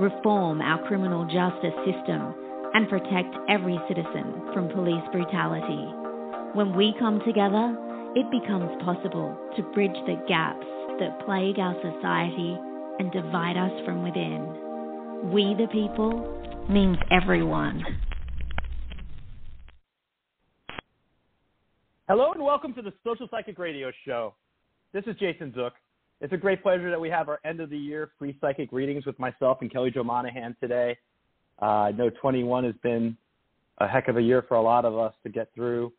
reform our criminal justice system, and protect every citizen from police brutality. When we come together, it becomes possible to bridge the gaps that plague our society and divide us from within. We the people means everyone. Hello and welcome to the Social Psychic Radio Show. This is Jason Zuk. It's a great pleasure that we have our end of the year free psychic readings with myself and Kelly Jo Monaghan today. Uh, I know 21 has been a heck of a year for a lot of us to get through,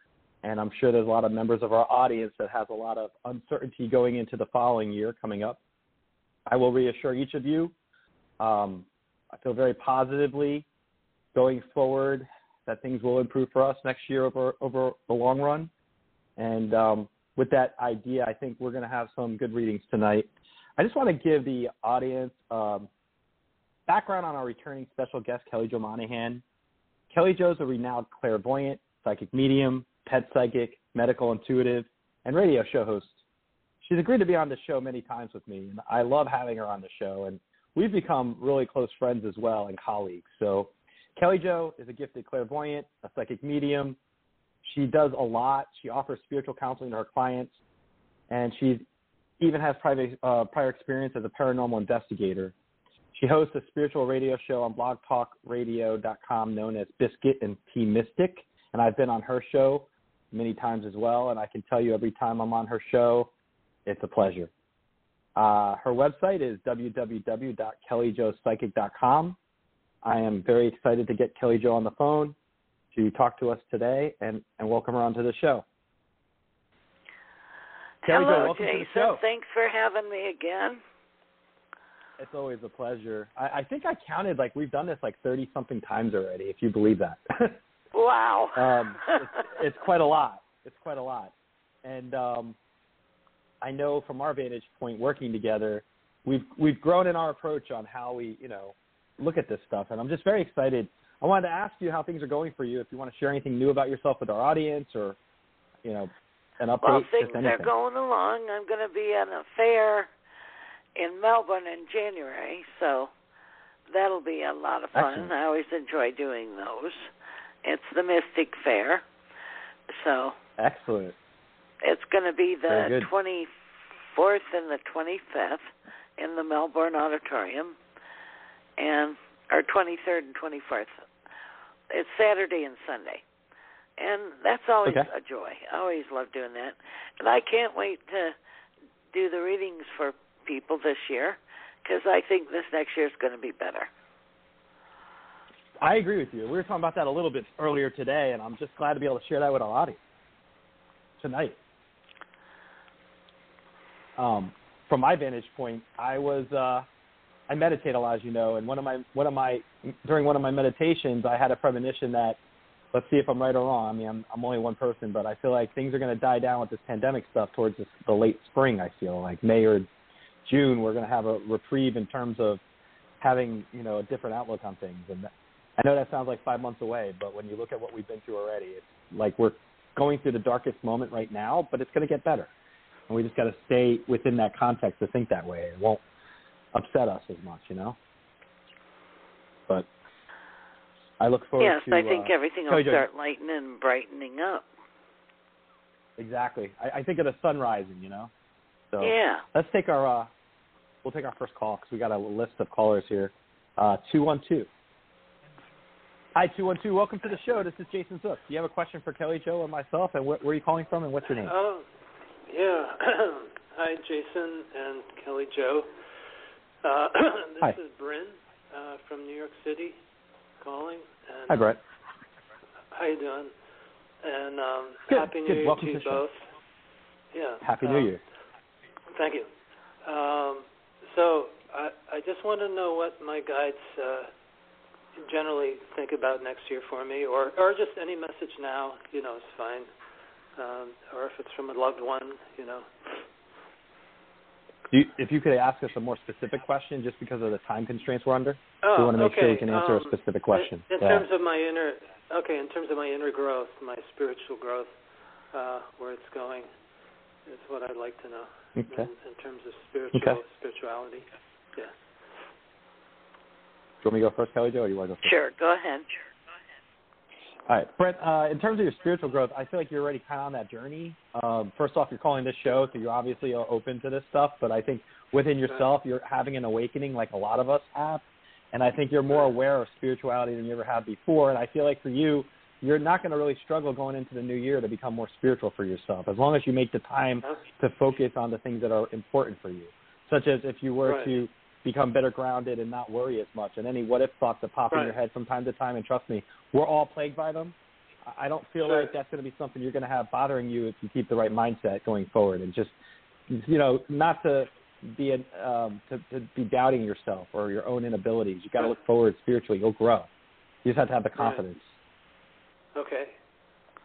and I'm sure there's a lot of members of our audience that has a lot of uncertainty going into the following year coming up. I will reassure each of you. Um, I feel very positively going forward that things will improve for us next year over over the long run. And um, with that idea, I think we're going to have some good readings tonight. I just want to give the audience um, background on our returning special guest, Kelly Jo Monaghan. Kelly Jo is a renowned clairvoyant, psychic medium, pet psychic, medical intuitive, and radio show host. She's agreed to be on the show many times with me, and I love having her on the show. And we've become really close friends as well and colleagues. So Kelly Jo is a gifted clairvoyant, a psychic medium. She does a lot. She offers spiritual counseling to her clients, and she even has private, uh, prior experience as a paranormal investigator. She hosts a spiritual radio show on blogtalkradio.com known as Biscuit and Tea Mystic, and I've been on her show many times as well. And I can tell you every time I'm on her show, it's a pleasure. Uh, her website is www.kellyjopsychic.com. I am very excited to get Kelly Jo on the phone to talk to us today and, and welcome her onto the show. Kelly Hello, welcome to the Jason. show. Thanks for having me again. It's always a pleasure. I, I think I counted like we've done this like thirty something times already, if you believe that. Wow. um, it's, it's quite a lot. It's quite a lot, and um, I know from our vantage point, working together, we've we've grown in our approach on how we you know look at this stuff, and I'm just very excited. I wanted to ask you how things are going for you. If you want to share anything new about yourself with our audience, or you know, an update. well, things are going along. I'm going to be at a fair in Melbourne in January, so that'll be a lot of fun. Excellent. I always enjoy doing those. It's the Mystic Fair, so Excellent. it's going to be the 24th and the 25th in the Melbourne Auditorium, and or 23rd and 24th. It's Saturday and Sunday, and that's always Okay. a joy. I always love doing that, and I can't wait to do the readings for people this year because I think this next year is going to be better. I agree with you. We were talking about that a little bit earlier today, and I'm just glad to be able to share that with our audience tonight. Um, from my vantage point, I was uh, I meditate a lot, as you know, and one of my one of my during one of my meditations, I had a premonition that let's see if I'm right or wrong. I mean, I'm I'm only one person, but I feel like things are going to die down with this pandemic stuff towards this, the late spring. I feel like May or June, we're going to have a reprieve in terms of having you know a different outlook on things, and I know that sounds like five months away, but when you look at what we've been through already, it's like we're going through the darkest moment right now, but it's going to get better. And we just got to stay within that context to think that way. It won't upset us as much, you know? But I look forward yes, to. I think uh, everything will Kelly start lightening and brightening up. Exactly. I, I think of the sun rising, you know? So Yeah. let's take our, uh, we'll take our first call because we got a list of callers here. Uh, 212. Hi, 212. Welcome to the show. This is Jason Zuk. Do you have a question for Kelly Jo or myself? And wh- where are you calling from and what's your name? Oh, yeah. Hi, Jason and Kelly Jo. Uh, this Hi. is Bryn uh, from New York City calling. And, Hi, Brett. How you doing? And um, Good, happy New good. Year Welcome to you both. Yeah. Happy um, New Year. Thank you. Um, so I, I just want to know what my guides uh, generally think about next year for me, or or just any message now. You know, is fine. Um, or if it's from a loved one, you know. Do you, if you could ask us a more specific question, just because of the time constraints we're under, Oh, we want to make okay. sure we can answer um, a specific question. In, in Yeah. terms of my inner, okay, in terms of my inner growth, my spiritual growth, uh, where it's going, is what I'd like to know. Okay. In, in terms of spiritual Okay. spirituality. Yeah. Do you want me to go first, Kelly Jo, or you want to go first? Sure, go ahead. All right, Brett. Uh, in terms of your spiritual growth, I feel like you're already kind of on that journey. Um, first off, you're calling this show, so you're obviously uh, open to this stuff. But I think within yourself, you're having an awakening, like a lot of us have. And I think you're more aware of spirituality than you ever have before. And I feel like for you, you're not going to really struggle going into the new year to become more spiritual for yourself, as long as you make the time to focus on the things that are important for you, such as if you were Right. to become better grounded and not worry as much, and any what if thoughts that pop in your head from time to time. And trust me, we're all plagued by them. I I don't feel Sure. like that's going to be something you're going to have bothering you if you keep the right mindset going forward, and just you know not to be an, um, to, to be doubting yourself or your own inabilities. You got to look forward spiritually. You'll grow. You just have to have the Right. confidence. Okay.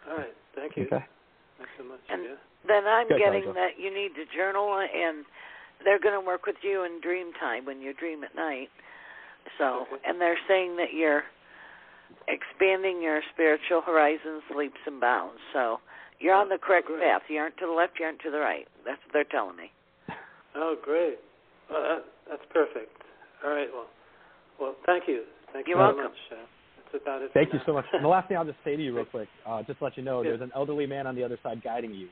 All right. Thank you. Okay. Thanks so much. And- yeah. Then I'm Good, getting Kelly Jo. that you need to journal, and they're going to work with you in dream time when you dream at night. So, Okay. and they're saying that you're expanding your spiritual horizons, leaps and bounds. So, you're on the correct great. path. You aren't to the left, you aren't to the right. That's what they're telling me. Oh, great. Well, that, that's perfect. All right. Well, well, thank you. Thank You're you very welcome. much. Uh, that's about it. Thank you now. so much. And the last thing I'll just say to you real quick, uh, just to let you know, Yeah. there's an elderly man on the other side guiding you,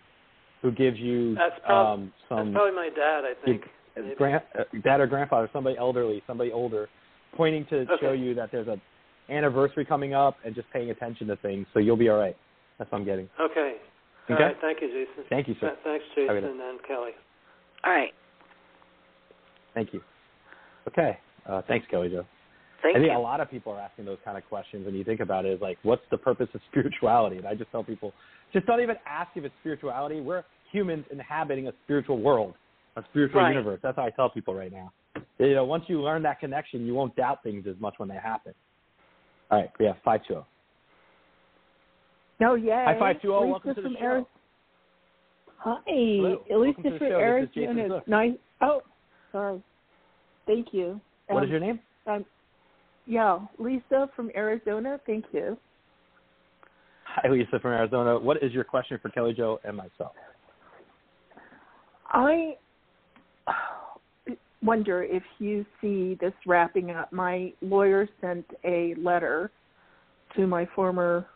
who gives you That's prob- um, That's probably my dad, I think. maybe. grand, uh, dad or grandfather, somebody elderly, somebody older, pointing to Okay. show you that there's a anniversary coming up and just paying attention to things, so you'll be all right. That's what I'm getting. Okay. All Okay. right. Thank you, Jason. Thank you, sir. Th- Thanks, Jason good and Kelly. All right. Thank you. Okay. Uh, thanks, Kelly Jo. Thank I think you. a lot of people are asking those kind of questions when you think about it. Is like, what's the purpose of spirituality? And I just tell people, just don't even ask if it's spirituality. We're humans inhabiting a spiritual world, a spiritual Right. universe. That's how I tell people right now. You know, once you learn that connection, you won't doubt things as much when they happen. All right, yeah, five two. Oh yeah. Hi, five two zero. Lisa Welcome to the show. Ari- Hi, Hello. Lisa Welcome to the from show. This is Jason Arizona. Zuk. Nice. Oh, sorry. Thank you. What Um, is your name? Um, yeah, Lisa from Arizona. Thank you. Hi, Lisa from Arizona. What is your question for Kelly Jo and myself? I wonder if you see this wrapping up. My lawyer sent a letter to my former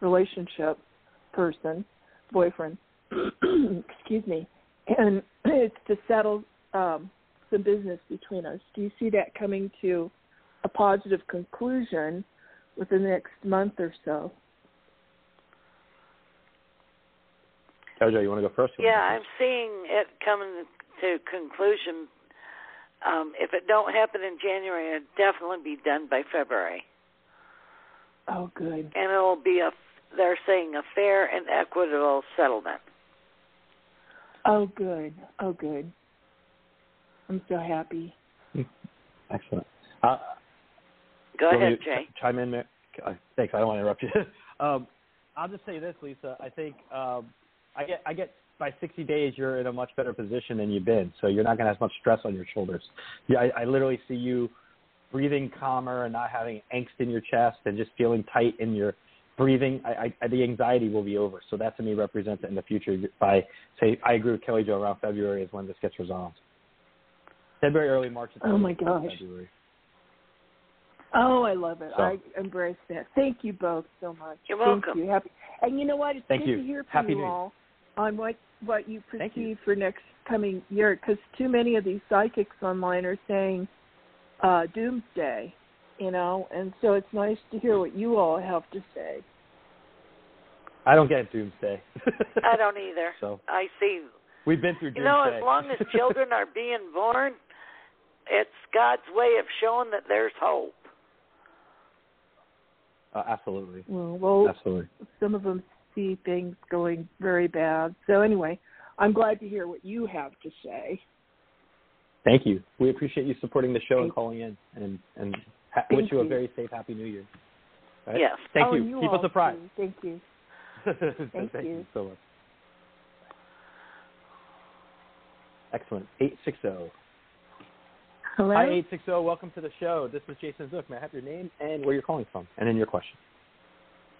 relationship person, boyfriend, excuse me, and it's to settle um, some business between us. Do you see that coming to positive conclusion within the next month or so? Kelly Jo, you want to go first? or you Yeah, I'm seeing it coming to conclusion. Um, if it don't happen in January, it'll definitely be done by February, Oh, good. and it'll be a. They're saying a fair and equitable settlement. Oh, good. Oh, good. I'm so happy. Excellent. Uh, Go ahead, to Jay. ch- Chime in there. Uh, Thanks. I don't want to interrupt you. um, I'll just say this, Lisa. I think um, I get I get by 60 days you're in a much better position than you've been, so you're not going to have as much stress on your shoulders. Yeah, I, I literally see you breathing calmer and not having angst in your chest and just feeling tight in your breathing, I, I, the anxiety will be over. So that to me represents it in the future. By say, I agree with Kelly Jo. Around February is when this gets resolved. February, early March. Oh my gosh. February. Oh, I love it. So. I embrace that. Thank you both so much. You're Thank welcome. you. Happy. And you know what? It's Thank good you. to hear from Happy you New Year. all on what what you Thank perceive you. for next coming year. Because too many of these psychics online are saying uh, doomsday, you know, and so it's nice to hear what you all have to say. I don't get doomsday. I don't either. So I see. we've been through doomsday. You doomsday. know, as long as children are being born, it's God's way of showing that there's hope. Uh, absolutely, Well, well, absolutely. some of them see things going very bad. So anyway, I'm glad to hear what you have to say. Thank you. We appreciate you supporting the show and calling in, and and ha- wish you a very safe, happy New Year. Right? Yes. Thank oh, you. you Keep us surprised. too. Thank you. Thank, you. you so much. Excellent. Eight six zero. Hello. Hi, eight six zero. Welcome to the show. This is Jason Zuk. May I have your name and where you're calling from, and then your question.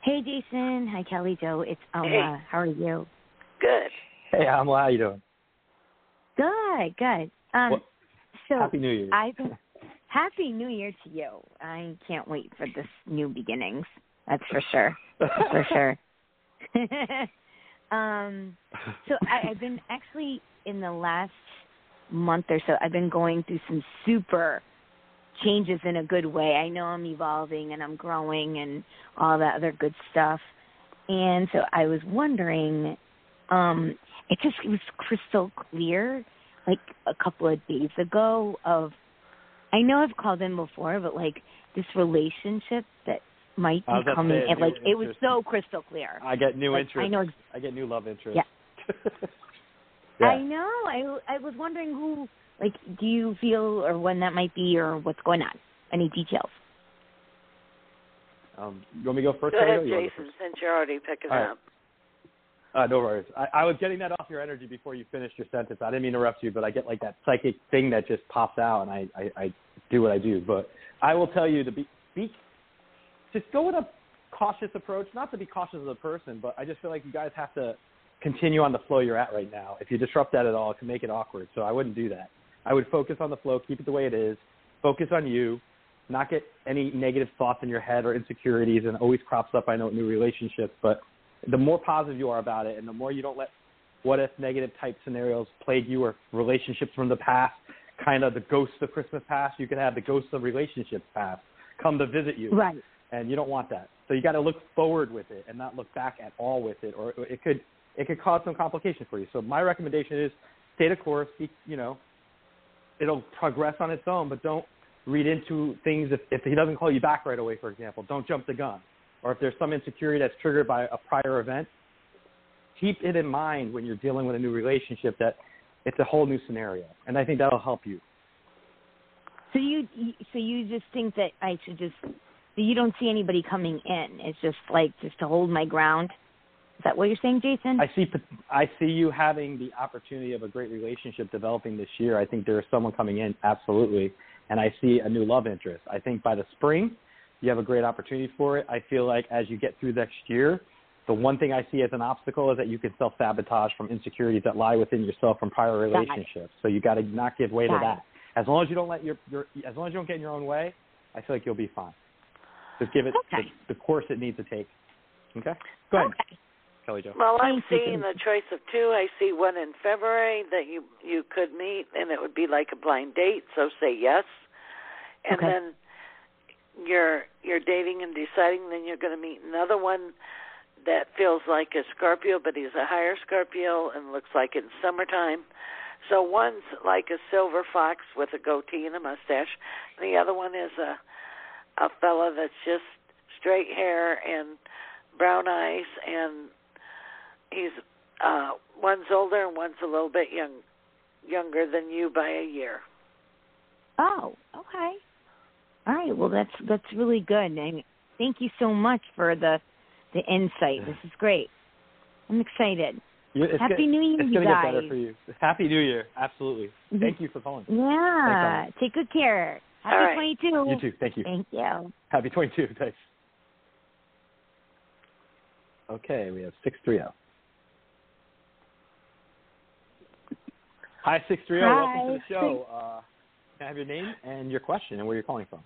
Hey, Jason. Hi, Kelly Jo. It's Alma. Hey. How are you? Good. Hey, Amla, how you doing? Good, good. Um, Well, so Happy New Year. I've been Happy New Year to you. I can't wait for this new beginnings. That's for sure. for sure. um, so I, I've been actually in the last month or so. I've been going through some super changes in a good way. I know I'm evolving and I'm growing and all that other good stuff. And so I was wondering, um, it just it was crystal clear, like a couple of days ago. Of I know I've called in before, but like this relationship that might be was about to coming, it, like it was so crystal clear. I get new Like, interest. I know I get new love interest. Yeah. yeah. I know. I I was wondering who like do you feel or when that might be or what's going on? Any details? Um, you want me to go first? Go ahead, you go Jason, first? since you're already picking All right. up. Uh, no worries. I, I was getting that off your energy before you finished your sentence. I didn't mean to interrupt you, but I get like that psychic thing that just pops out, and I, I, I do what I do. But I will tell you to be, be just go with a cautious approach. Not to be cautious as a person, but I just feel like you guys have to continue on the flow you're at right now. If you disrupt that at all, it can make it awkward. So I wouldn't do that. I would focus on the flow, keep it the way it is, focus on you, not get any negative thoughts in your head or insecurities, and it always crops up. I know in new relationships, but the more positive you are about it, and the more you don't let what if negative type scenarios plague you or relationships from the past, kind of the ghosts of Christmas past, you could have the ghosts of relationships past come to visit you Right. and you don't want that. So you got to look forward with it and not look back at all with it, or it could it could cause some complications for you. So my recommendation is stay the course. You know, it'll progress on its own, but don't read into things if, if he doesn't call you back right away. For example, don't jump the gun, or if there's some insecurity that's triggered by a prior event, keep it in mind when you're dealing with a new relationship that it's a whole new scenario, and I think that'll help you. So you so you just think that I should just you don't see anybody coming in. It's just like just to hold my ground. Is that what you're saying, Jason? I see. I see you having the opportunity of a great relationship developing this year. I think there is someone coming in, absolutely, and I see a new love interest. I think by the spring, you have a great opportunity for it. I feel like as you get through next year, the one thing I see as an obstacle is that you can self sabotage from insecurities that lie within yourself from prior relationships. So you got to not give way to Got that. As long as you don't let your, your as long as you don't get in your own way, I feel like you'll be fine. Just give it Okay. the, the course it needs to take. Okay. Go ahead, Okay. Kelly Jo. Well, I'm seeing the choice of two. I see one in February that you you could meet, and it would be like a blind date. So say yes, and Okay. then you're you're dating and deciding. Then you're going to meet another one that feels like a Scorpio, but he's a higher Scorpio and looks like it in summertime. So one's like a silver fox with a goatee and a mustache, and the other one is a a fella that's just straight hair and brown eyes and he's uh one's older and one's a little bit young younger than you by a year. Oh, okay. All right. Well, that's that's really good. And thank you so much for the the insight. This is great. I'm excited. You- it's Happy gonna- New Year, It's you gonna get better for you. Happy New Year. Absolutely. Mhm. Thank you for calling. Yeah. Thanks, Take good care. Happy All right. 22. You too. Thank you. Thank you. Happy 22. Thanks. Okay, we have 630. Hi, 630. Welcome to the show. Uh, can I have your name and your question and where you're calling from?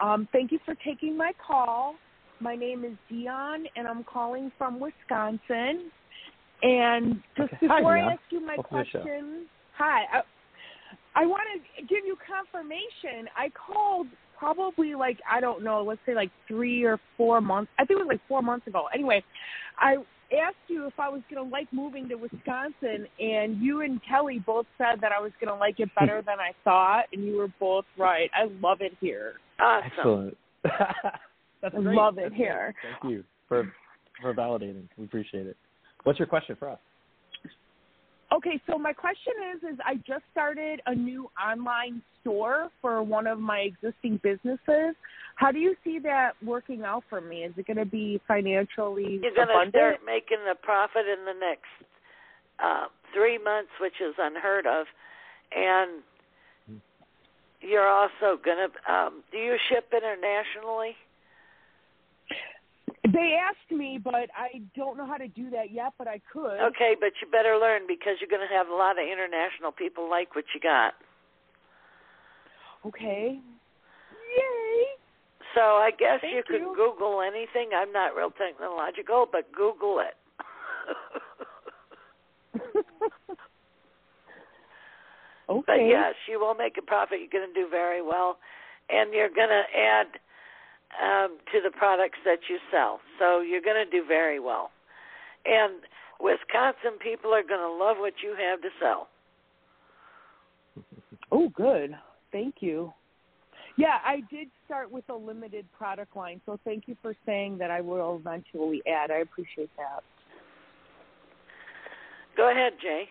Um, thank you for taking my call. My name is Dion, and I'm calling from Wisconsin. And just. Hi, before Dion. I ask you my Welcome to the show. question, hi, I, I want to give you confirmation. I called probably like I don't know, let's say like three or four months. I think it was like four months ago. Anyway, I asked you if I was going to like moving to Wisconsin, and you and Kelly both said that I was going to like it better than I thought, and you were both right. I love it here. Awesome. Excellent. That's great. love it That's great. here. Thank you for for validating. We appreciate it. What's your question for us? Okay, so my question is is I just started a new online store for one of my existing businesses. How do you see that working out for me? Is it going to be financially You're going to start making a profit in the next uh, three months, which is unheard of, and you're also going to. Um, do you ship internationally? They asked me, but I don't know how to do that yet, but I could. Okay, but you better learn because you're going to have a lot of international people like what you got. Okay. Yay. So I guess Thank you can you. Google anything. I'm not real technological, but Google it. okay. But yes, you will make a profit. You're going to do very well, and you're going to add um, to the products that you sell. So you're going to do very well. And Wisconsin people are going to love what you have to sell. Oh, good. Thank you. Yeah, I did start with a limited product line, so thank you for saying that I will eventually add. I appreciate that. Go ahead, Jay.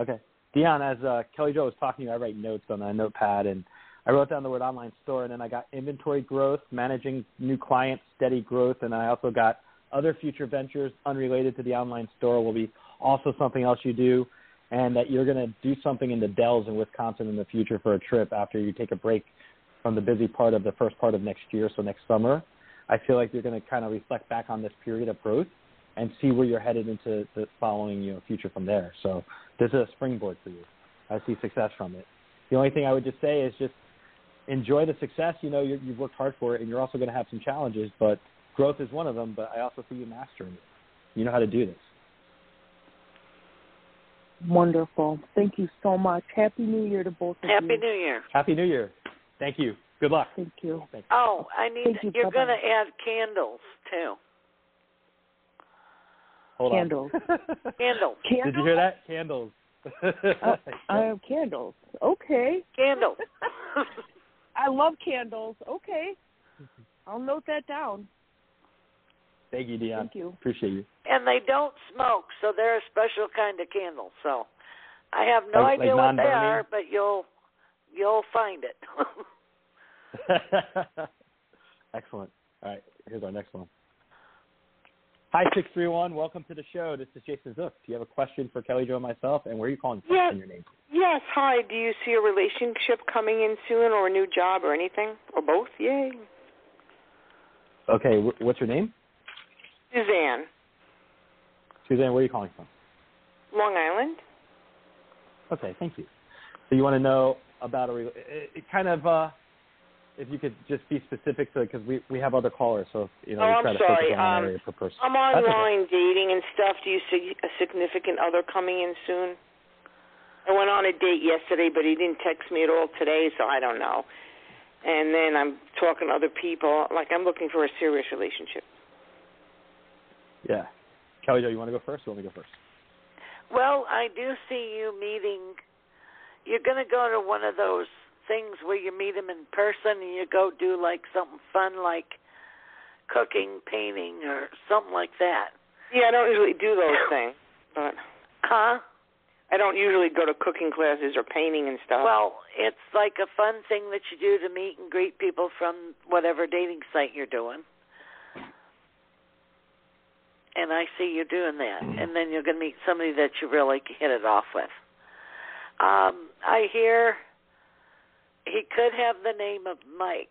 Okay. Dion, as uh, Kelly Jo was talking, to you I write notes on a notepad, and I wrote down the word online store, and then I got inventory growth, managing new clients, steady growth, and I also got other future ventures unrelated to the online store will be also something else you do, and that you're going to do something in the Dells in Wisconsin in the future for a trip after you take a break from the busy part of the first part of next year, so next summer. I feel like you're going to kind of reflect back on this period of growth and see where you're headed into the following you know future from there. So this is a springboard for you. I see success from it. The only thing I would just say is just enjoy the success. You know you're, you've worked hard for it, and you're also going to have some challenges, but growth is one of them. But I also see you mastering it. You know how to do this. Wonderful. Thank you so much. Happy New Year to both of Happy you. Happy New Year. Happy New Year. Thank you. Good luck. Thank you. Thank Oh, I need. Thank you. You're going to add candles too. Hold Candles. on. Candles. Candles? Did you hear that? Candles. Oh, I have candles. Okay. Candles. I love candles. Okay. I'll note that down. Thank you, Dion. Thank you. Appreciate you. and they don't smoke, so they're a special kind of candle. So I have no Like- idea like what they are, but you'll you'll find it. Excellent. All right, here's our next one. Hi, 631. Welcome to the show. This is Jason Zuk. Do you have a question for Kelly Jo and myself? And where are you calling from? Yeah. And your name. Yes, hi. Do you see a relationship coming in soon or a new job or anything? Or both? Yay. Okay, wh- what's your name? Suzanne, Suzanne, where are you calling from? Long Island? Okay, thank you. So you want to know about a re- it, it kind of uh if you could just be specific to it because we we have other callers, so you know Oh, we I'm try to sorry. focus on Um, area per person. I'm That's okay. online dating and stuff. Do you see a significant other coming in soon? I went on a date yesterday, but he didn't text me at all today, so I don't know. And then I'm talking to other people. Like, I'm looking for a serious relationship. Yeah. Kelly Jo, you want to go first or want me to go first? well, I do see you meeting. You're going to go to one of those things where you meet them in person, and you go do like something fun, like cooking, painting, or something like that. Yeah, I don't usually do those things, but Huh? I don't usually go to cooking classes or painting and stuff. Well, it's like a fun thing that you do to meet and greet people from whatever dating site you're doing. And I see you doing that. And then you're going to meet somebody that you really hit it off with. Um, I hear he could have the name of Mike.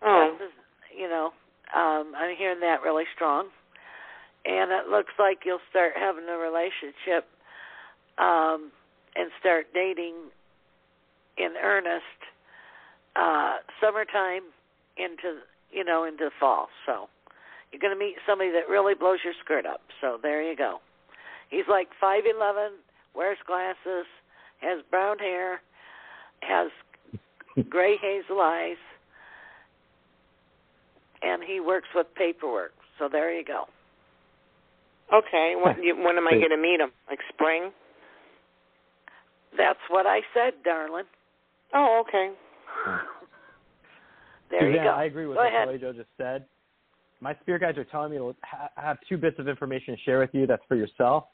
Oh. That's his- you know, um, I'm hearing that really strong, and it looks like you'll start having a relationship um, and start dating in earnest uh, summertime into you know into fall. So you're going to meet somebody that really blows your skirt up. So there you go. He's like five eleven, wears glasses, has brown hair, has gray hazel eyes, and he works with paperwork. So there you go. Okay. When, you, when am I going to meet him? Like spring? That's what I said, darling. Oh, okay. There you Suzanne, go. I agree with Go what ahead. Kelly Jo just said. My spirit guides are telling me to ha- have two bits of information to share with you that's for yourself.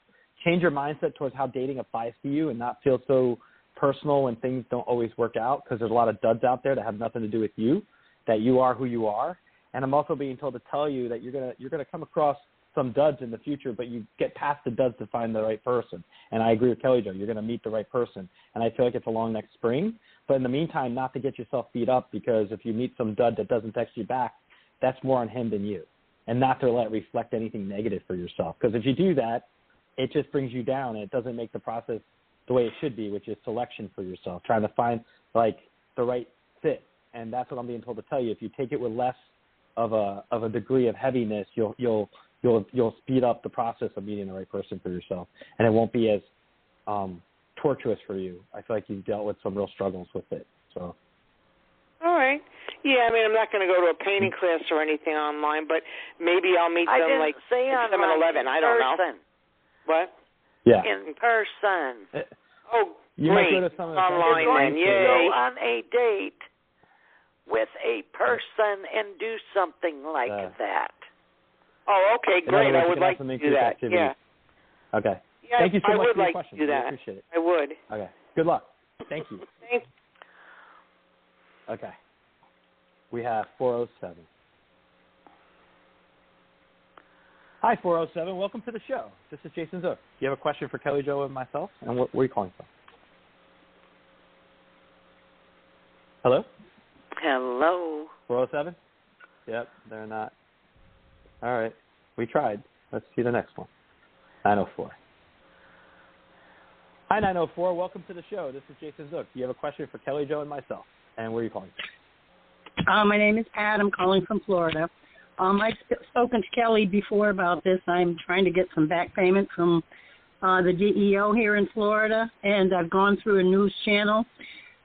Change your mindset towards how dating applies to you and not feel so personal when things don't always work out because there's a lot of duds out there that have nothing to do with you, that you are who you are. And I'm also being told to tell you that you're gonna you're gonna come across some duds in the future, but you get past the duds to find the right person. And I agree with Kelly Jo. You're gonna meet the right person. And I feel like it's along next spring. But in the meantime, not to get yourself beat up because if you meet some dud that doesn't text you back, that's more on him than you. And not to let it reflect anything negative for yourself. Because if you do that, it just brings you down and it doesn't make the process the way it should be, which is selection for yourself, trying to find like the right fit. And that's what I'm being told to tell you. If you take it with less of a of a degree of heaviness, you'll you'll you'll you'll speed up the process of meeting the right person for yourself, and it won't be as um, torturous for you. I feel like you've dealt with some real struggles with it. So All right. Yeah, I mean, I'm not going to go to a painting class or anything online, but maybe I'll meet I them didn't like say at online. 7-Eleven. in I don't know. person. What? yeah, In person. Oh, you might great. go to some of the Online You're then. Yay. go on a date with a person and do something like Uh, that. Oh, okay, great. words, I would like to do that. activity. Yeah. okay. Yeah, Thank you so I much would for your like question. to do that. appreciate it. I would. Okay. Good luck. Thank you. Thank you. Okay. We have 407. Hi, 407. Welcome to the show. This is Jason Zuk. You have a question for Kelly Jo and myself? And what, where are you calling from? Hello? Hello. 407? Yep, they're not. All right. We tried. Let's see the next one. 904. Hi, 904. Welcome to the show. This is Jason Zuk. You have a question for Kelly Jo and myself. And where are you calling from? Uh, my name is Pat. I'm calling from Florida. Um, I've sp- spoken to Kelly before about this. I'm trying to get some back payment from uh, the DEO here in Florida, and I've gone through a news channel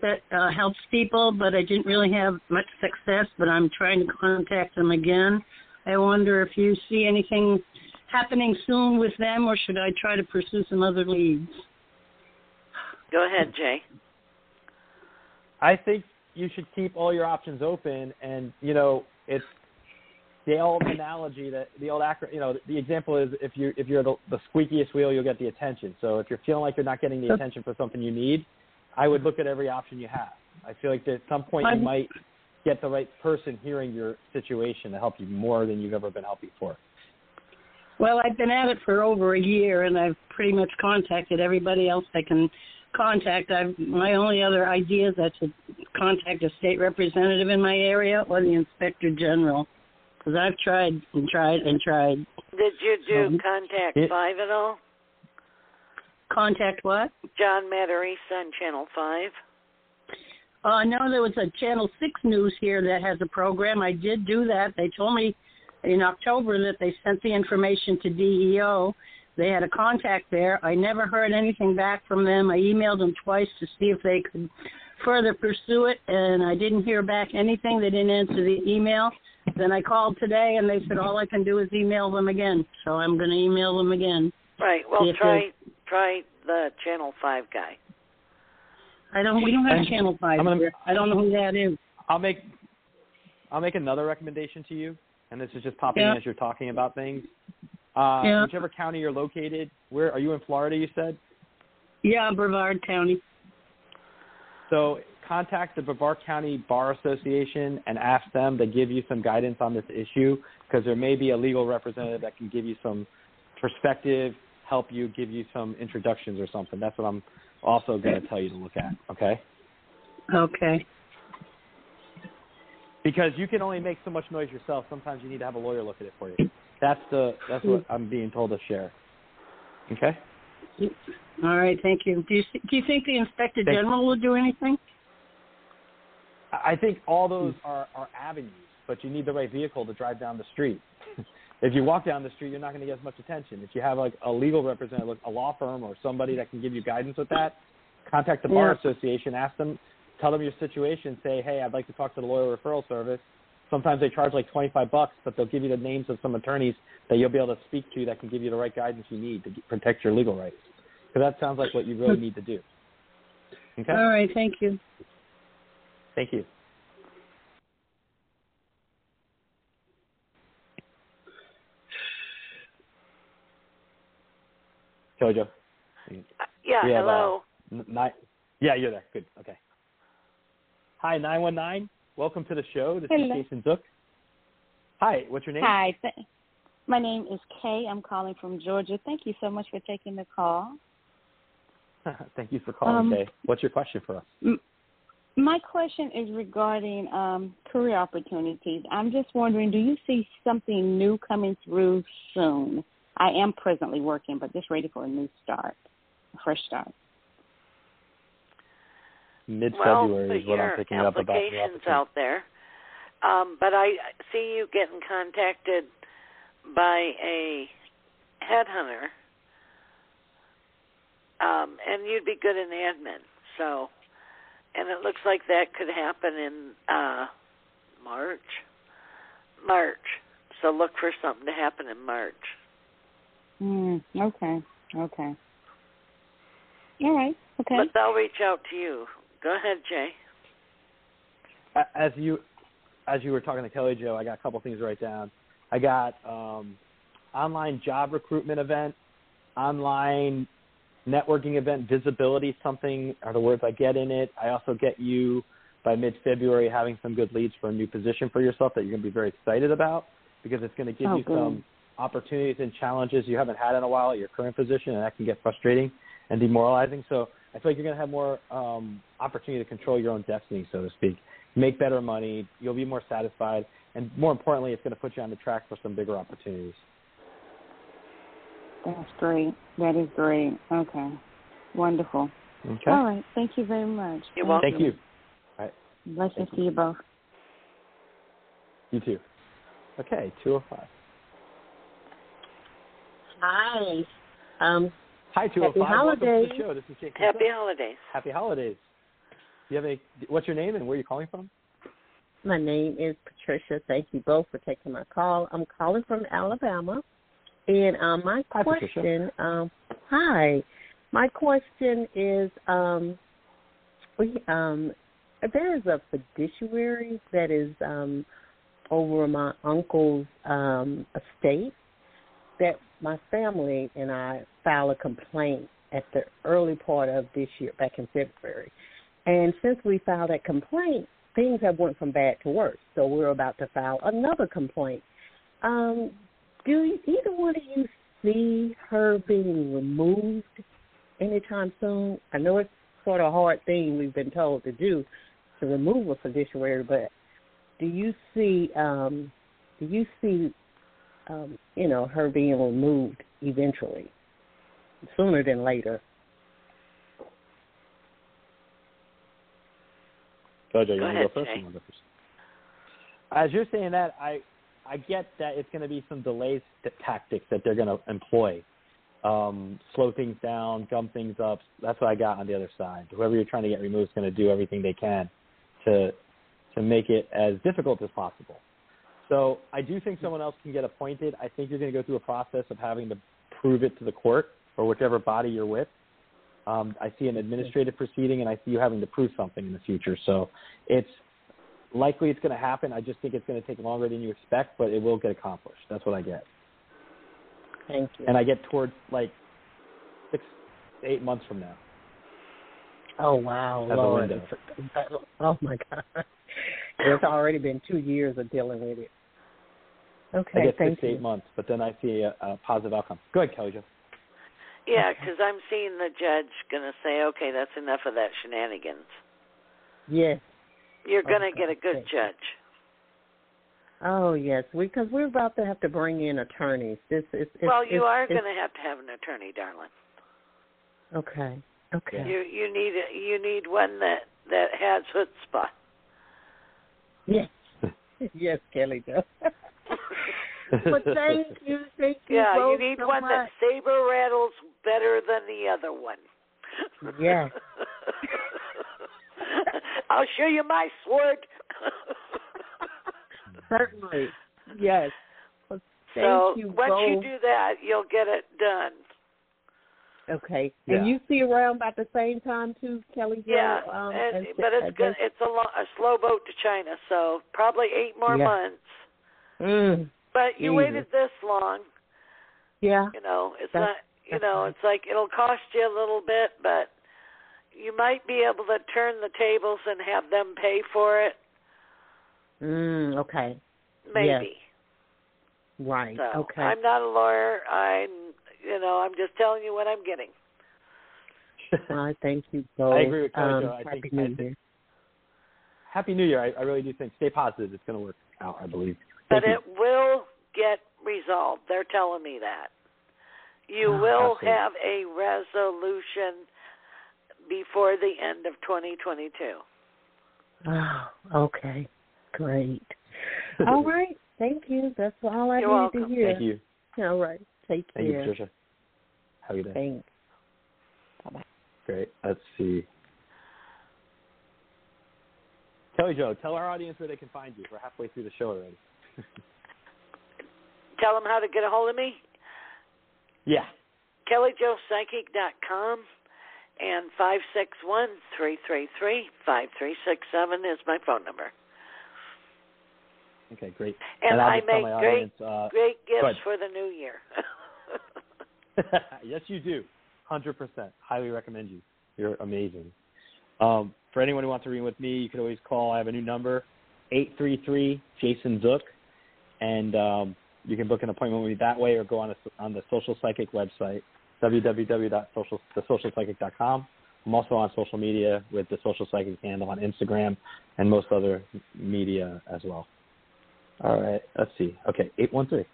that uh, helps people, but I didn't really have much success. But I'm trying to contact them again. I wonder if you see anything happening soon with them, or should I try to pursue some other leads? Go ahead, Jay. I think you should keep all your options open, and you know it's the old analogy that the old acro, you know the example is if you if you're the, the squeakiest wheel, you'll get the attention. So if you're feeling like you're not getting the attention for something you need, I would look at every option you have. I feel like at some point you might get the right person hearing your situation to help you more than you've ever been helped before. Well, I've been at it for over a year, and I've pretty much contacted everybody else I can contact. I've my only other idea is that to contact a state representative in my area or the inspector general, because I've tried and tried and tried. Did you do Um, Contact it- 5 at all? Contact what? John Matarese on Channel 5? Uh, no, there was a Channel 6 News here that has a program. I did do that. They told me in October that they sent the information to DEO. They had a contact there. I never heard anything back from them. I emailed them twice to see if they could further pursue it, and I didn't hear back anything. They didn't answer the email. Then I called today, and they said all I can do is email them again. So I'm going to email them again. Right. Well, try try the Channel 5 guy. I don't. We don't have And Channel Five I'm gonna- here. I don't know who that is. I'll make I'll make another recommendation to you, and this is just popping Yeah. in as you're talking about things. Uh, Yeah. Whichever county you're located, where are you in Florida? You said. Yeah, Brevard County. So contact the Brevard County Bar Association and ask them to give you some guidance on this issue because there may be a legal representative that can give you some perspective, help you, give you some introductions or something. That's what I'm also going to tell you to look at. Okay. Okay. Because you can only make so much noise yourself. Sometimes you need to have a lawyer look at it for you. That's the that's what I'm being told to share. Okay. All right. Thank you. Do you do you think the inspector Thank- general will do anything? I I think all those are, are avenues, but you need the right vehicle to drive down the street. if you walk down the street, you're not going to get as much attention. If you have like a legal representative, a law firm, or somebody that can give you guidance with that, contact the bar Yeah. association, ask them, tell them your situation, say, hey, I'd like to talk to the lawyer referral service. Sometimes they charge like 25 bucks, but they'll give you the names of some attorneys that you'll be able to speak to that can give you the right guidance you need to protect your legal rights. Because that sounds like what you really hmm. need to do. Okay. All right. Thank you. Thank you. Jojo. Yeah, We have, hello. Uh, n- nine. Yeah, you're there. Good. Okay. Hi, nine one nine. Welcome to the show. This Hello. is Jason Zuk. Hi. What's your name? Hi, th- my name is Kay. I'm calling from Georgia. Thank you so much for taking the call. Thank you for calling, Um, Kay. What's your question for us? M- My question is regarding um, career opportunities. I'm just wondering, do you see something new coming through soon? I am presently working, but just ready for a new start, a fresh start. Mid February put is what I'm picking up about your applications out there. Um, but I see you getting contacted by a headhunter, um, and you'd be good in admin. So, and it looks like that could happen in uh, March. March. So look for something to happen in March. Mm, okay, okay. All right, okay. But they'll reach out to you. Go ahead, Jay. As you as you were talking to Kelly Jo, I got a couple things to write down. I got um, online job recruitment event, online networking event, visibility. Something are the words I get in it. I also get you by mid February having some good leads for a new position for yourself that you're going to be very excited about because it's going to give Oh, you good. some opportunities and challenges you haven't had in a while at your current position, and that can get frustrating and demoralizing. So I feel like you're going to have more um, opportunity to control your own destiny, so to speak. Make better money. You'll be more satisfied, and more importantly, it's going to put you on the track for some bigger opportunities. That's great. That is great. Okay. Wonderful. Okay. All right. Thank you very much. You're welcome. Thank you. All right. Blessings to you both. You too. Okay. Two oh five. Hi. Um, Hi, two oh Happy five. Welcome to holidays. the show. This is Jason. Happy Zuk. holidays. Happy holidays. You have a what's your name and where are you calling from? My name is Patricia. Thank you both for taking my call. I'm calling from Alabama. And um, my Hi, question, um, hi, my question is, um, we um, there is a fiduciary that is um, over my uncle's um, estate that my family and I filed a complaint at the early part of this year, back in February. And since we filed that complaint, things have went from bad to worse. So we're about to file another complaint. Um, do either one of you see her being removed anytime soon? I know it's sort of a hard thing we've been told to do to remove a fiduciary, but do you see um, do you see um, you know her being removed eventually, sooner than later? Jojo, you Go want to ahead, go first? Jay. or you wanna go first? As you're saying that, I I get that it's going to be some delays t- tactics that they're going to employ. Um, slow things down, gum things up. That's what I got on the other side. Whoever you're trying to get removed is going to do everything they can to to make it as difficult as possible. So I do think someone else can get appointed. I think you're going to go through a process of having to prove it to the court or whichever body you're with. Um, I see an administrative proceeding, and I see you having to prove something in the future. So it's likely it's going to happen. I just think it's going to take longer than you expect, but it will get accomplished. That's what I get. Thank you. And I get towards like six, eight months from now. Oh wow, Lord! Oh my God, it's already been two years of dealing with it. I Okay, get thank six to you. eight months, but then I see a, a positive outcome. Go ahead, Kelly Jo. Yeah, because I'm seeing the judge going to say, okay, that's enough of that shenanigans. Yes. You're going to Okay. get a good judge. Oh yes, because we, are about to have to bring in attorneys. This is it's, well, you are it's, going to have to have an attorney, darling. Okay. Okay. You you need you need one that that has chutzpah. Yes. yes, Kelly does. but thank you, thank you Yeah, you need so one much. that saber rattles better than the other one. Yes. I'll show you my sword. Certainly. Yes. Well, thank so you once you do that, you'll get it done. Okay. Yeah. And you see around about the same time too, Kelly. Yeah, Um, and, and- but it's good. It's a, lo- a slow boat to China, so probably eight more Yeah. months. Mm, But you Jesus. waited this long. yeah. You know, it's That's- not. You know, right. it's like it'll cost you a little bit, but you might be able to turn the tables and have them pay for it. Mm, okay. Maybe. Right. So okay. I'm not a lawyer. I'm. You know, I'm just telling you what I'm getting. I thank you both. I agree with Kelly um. I Happy think- New Year. Happy New Year. I, I really do think stay positive. It's going to work out, I believe. But it will get resolved. They're telling me that. You Oh, will absolutely. have a resolution before the end of 2022. Oh, ah, okay. Great. all right. Thank you. That's all I You're needed welcome. to hear. Thank you. All right. Take Thank you, care. Patricia. Have a good day. Thanks. Great. Let's see. Kelly Jo, tell our audience where they can find you. We're halfway through the show already. Tell them how to get a hold of me. Yeah. KellyJoePsychic.com and five six one three three three five three six seven is my phone number. Okay, great. And, I'll I make great audience, uh, great gifts for the new year. yes, you do. 100%. Highly recommend you. You're amazing. Um, for anyone who wants to read with me, you can always call. I have a new number, 833 Jason Zuk, and um, you can book an appointment with me that way or go on, a, on the Social Psychic website, www.socialpsychic.com. I'm also on social media with the Social Psychic handle on Instagram and most other media as well. All right, let's see. Okay, 813.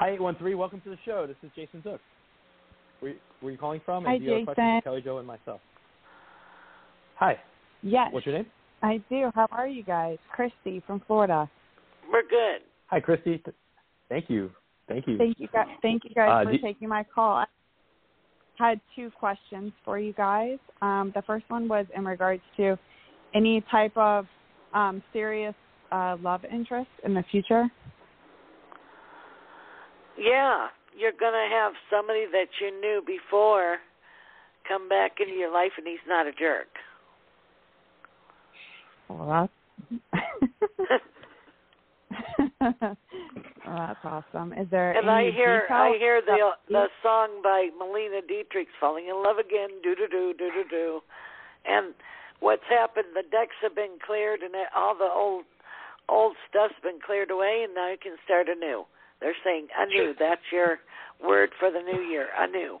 Hi, 813. Welcome to the show. This is Jason Zuk. Where, where are you calling from? And Hi, do you have a question Jason. for Kelly Jo and myself? Hi. Yes, What's your name? I do. How are you guys? Christy from Florida. We're good. Hi, Christy. Thank you. Thank you. Thank you guys. Thank you guys Uh, for do- taking my call. I had two questions for you guys. Um, the first one was in regards to any type of um, serious uh, love interest in the future. Yeah, you're gonna have somebody that you knew before come back into your life, and he's not a jerk. Well, that's well, that's awesome. Is there And any I hear detail I hear the about- the song by Marlene Dietrich's "Falling in Love Again," do do do do do do, and what's happened? The decks have been cleared, and all the old old stuff's been cleared away, and now you can start anew. They're saying anew. That's your word for the new year. Anew.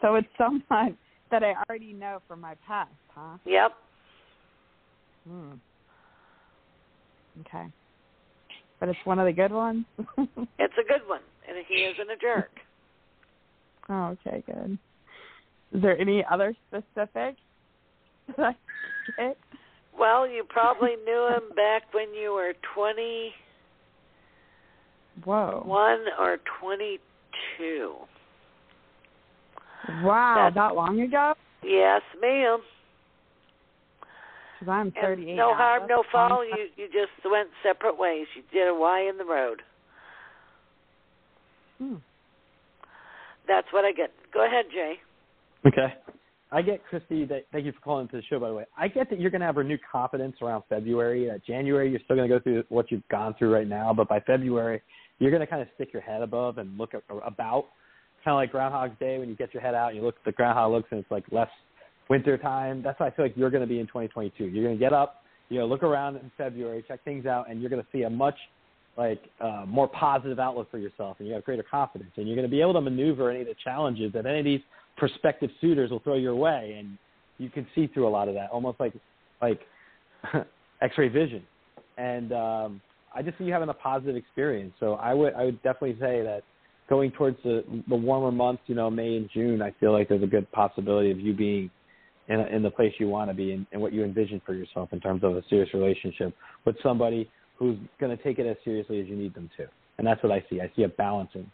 So it's someone that I already know from my past, huh? Yep. Hmm. Okay. But it's one of the good ones. It's a good one, and he isn't a jerk. oh, okay, good. Is there any other specific that I can get? Well, you probably knew him back when you were twenty Whoa. one or twenty two. Wow, That's- that long ago? Yes, ma'am. Because I'm And no now. harm, That's no foul. time. You you just went separate ways. You did a Y in the road. Hmm. That's what I get. Go ahead, Jay. Okay. I get Christy. That, thank you for calling into the show. By the way, I get that you're going to have renewed confidence around February. That January, you're still going to go through what you've gone through right now, but by February, you're going to kind of stick your head above and look at, about, kind of like Groundhog's Day when you get your head out and you look. The groundhog looks and it's like less winter time. That's how I feel like you're going to be in 2022. You're going to get up, you know, look around in February, check things out, and you're going to see a much like uh, more positive outlook for yourself, and you have greater confidence, and you're going to be able to maneuver any of the challenges that any of these prospective suitors will throw your way, and you can see through a lot of that, almost like like X-ray vision. And um, I just see you having a positive experience. So I would I would definitely say that going towards the the warmer months, you know, May and June, I feel like there's a good possibility of you being in in the place you want to be and, and what you envision for yourself in terms of a serious relationship with somebody who's going to take it as seriously as you need them to. And that's what I see. I see a balancing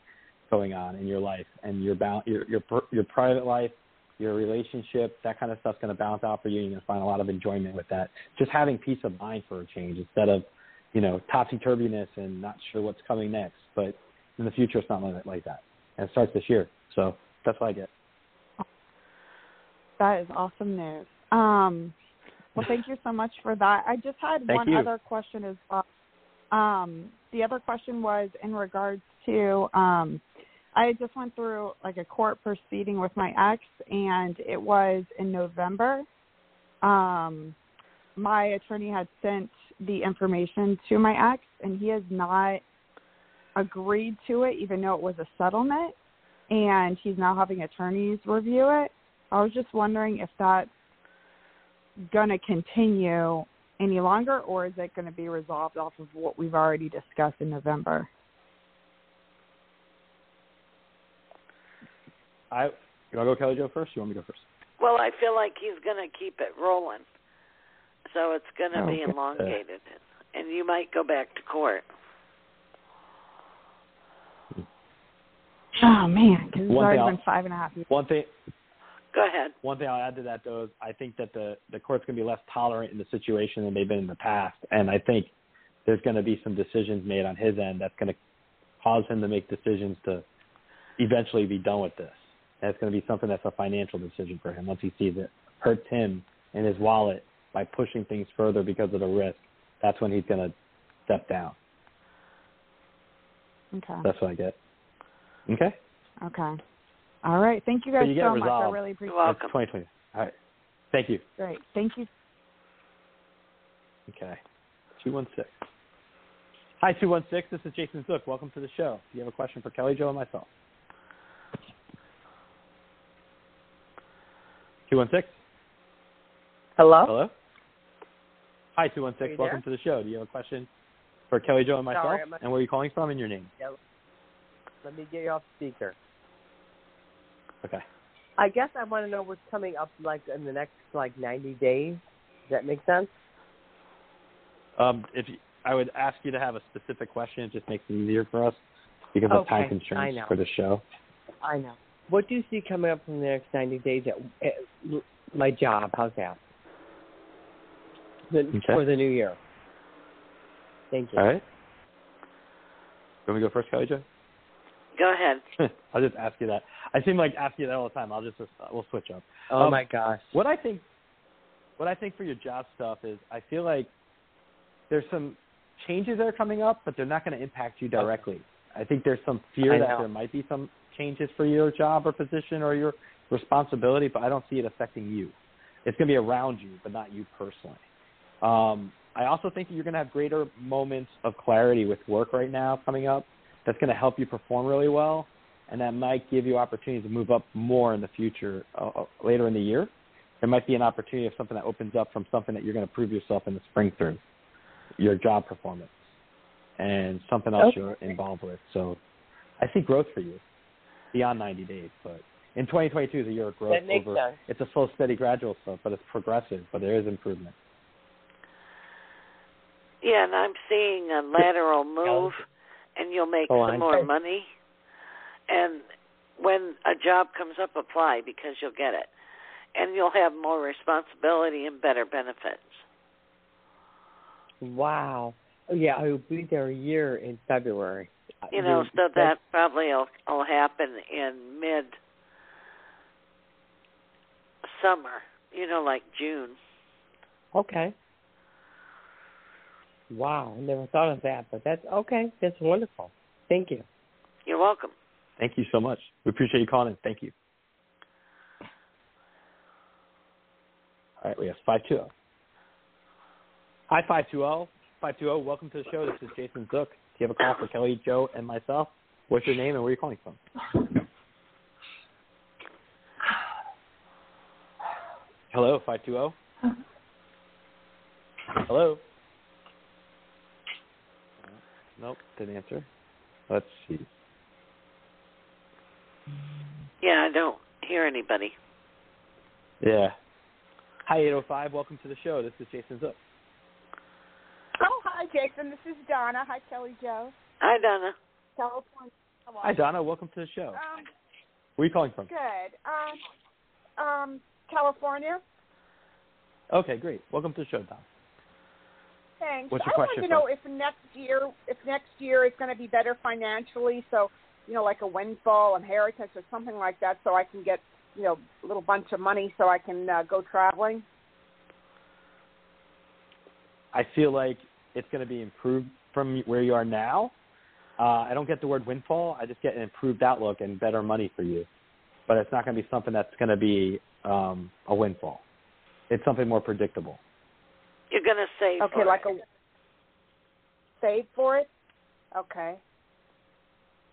going on in your life and your ba- your your your private life, your relationship, that kind of stuff's going to balance out for you. You're going to find a lot of enjoyment with that. Just having peace of mind for a change instead of, you know, topsy turviness and not sure what's coming next. But in the future, it's not like that. And it starts this year. So that's what I get. That is awesome news. Um, well, thank you so much for that. I just had Thank one you. other question as well. Um, the other question was in regards to um, I just went through like a court proceeding with my ex, and it was in November. Um, my attorney had sent the information to my ex, and he has not agreed to it, even though it was a settlement. And he's now having attorneys review it. I was just wondering if that's going to continue any longer, or is it going to be resolved off of what we've already discussed in November? I you want to go Kelly Jo first? You want me to go first? Well, I feel like he's going to keep it rolling, so it's going to be Okay. elongated, and you might go back to court. Oh man, because it's One already thing been five and a half years. One thing Go ahead. One thing I'll add to that though is I think that the the court's going to be less tolerant in the situation than they've been in the past, and I think there's going to be some decisions made on his end that's going to cause him to make decisions to eventually be done with this. And it's going to be something that's a financial decision for him once he sees it hurts him in his wallet by pushing things further because of the risk. That's when he's going to step down. Okay. That's what I get. Okay. Okay. All right. Thank you So guys you so much. I really appreciate That's it. 2020. All right. Thank you. Great. Thank you. Okay. 216. Hi, 216. This is Jason Zuk. Welcome to the show. Do you have a question for Kelly, Jo, and myself? 216. Hello? Hello? Hi, 216. you Welcome to the show. Do you have a question for Kelly, Jo, and myself? Sorry, I'm- and where are you calling from and your name? Yeah, let me get you off speaker. Okay. I guess I want to know what's coming up like in the next like 90 days. Does that make sense? Um, if you, I would ask you to have a specific question, it just makes it easier for us because of time constraints for the show. I know. What do you see coming up in the next 90 days at, at my job? How's that? The, Okay. For the new year. Thank you. All right. Me to go first, Kelly, Jo? Go ahead. I'll just ask you that. I seem like asking you that all the time. I'll just we'll switch up. Oh Um, my gosh. What I think, what I think for your job stuff is, I feel like there's some changes that are coming up, but they're not going to impact you directly. I think there's some fear that there might be some changes for your job or position or your responsibility, but I don't see it affecting you. It's going to be around you, but not you personally. Um, I also think that you're going to have greater moments of clarity with work right now coming up. That's going to help you perform really well, and that might give you opportunities to move up more in the future uh, uh, later in the year. There might be an opportunity of something that opens up from something that you're going to prove yourself in the spring through your job performance and something else Okay. you're involved with. So I see growth for you beyond 90 days, but in 2022 is a year of growth. That makes over, sense. It's a slow, steady, gradual stuff, but it's progressive. But there is improvement. Yeah, and I'm seeing a lateral move, and you'll make Oh, some I'm- more money. And when a job comes up, apply because you'll get it, and you'll have more responsibility and better benefits. Wow. Oh, yeah, I will be there a year in February. You know, so that probably will, will happen in mid summer. You know, like June. Okay. Wow, I never thought of that, but that's okay. That's wonderful. Thank you. You're welcome. Thank you so much. We appreciate you calling in. Thank you. All right, we have 520. Hi, 520. 520, welcome to the show. This is Jason Zuk. Do you have a call for Kelly, Jo, and myself? What's your name and where are you calling from? Hello, five two zero. Hello. Nope, didn't answer. Let's see. Yeah, I don't hear anybody. Yeah. Hi, 805. Welcome to the show. This is Jason Zuk. Oh, hi, Jason. This is Donna. Hi, Kelly Jo. Hi, Donna. California. Hi, Donna. Welcome to the show. Um, Where are you calling from? good. Um, um, California. Okay, great. Welcome to the show, Donna. Thanks. What's your I want question, to know if next year, if next year is going to be better financially. So, you know, like a windfall, inheritance, or something like that, so I can get, you know, a little bunch of money so I can uh, go traveling. I feel like it's going to be improved from where you are now. Uh, I don't get the word windfall. I just get an improved outlook and better money for you. But it's not going to be something that's going to be um, a windfall. It's something more predictable. You're going to save. Okay, for like it. a save for it. Okay.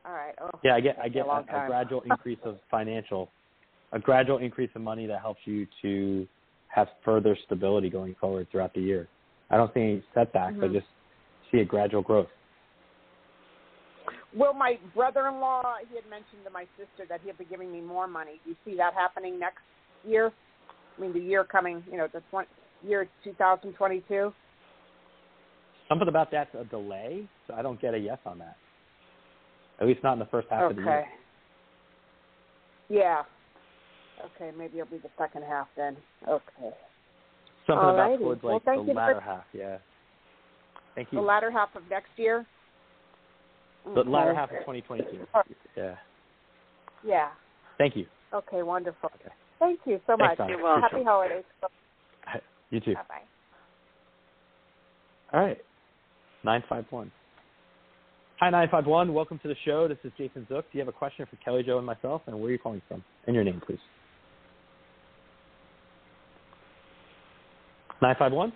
All right. Oh, Yeah, I get I get a a, a gradual increase of financial, a gradual increase of money that helps you to have further stability going forward throughout the year. I don't see any setbacks. I Mhm. just see a gradual growth. Well, my brother-in-law? He had mentioned to my sister that he'll be giving me more money. Do you see that happening next year? I mean, the year coming. You know, the twen- year 2022. Something about that's a delay, so I don't get a yes on that. At least not in the first half of the year. Okay. Yeah. Okay, maybe it'll be the second half then. Okay. Something about Alrighty. towards Well, like thank the you for- latter half. Yeah. Thank you. The latter half of next year. The latter half of 2022. Yeah. Yeah. Thank you. Okay. Wonderful. Thank you so Thanks, much. You're welcome. Happy holidays. You too. Bye bye. All right. 951. Hi, 951. Welcome to the show. This is Jason Zuk. Do you have a question for Kelly Jo and myself? And where are you calling from? And your name, please. 951?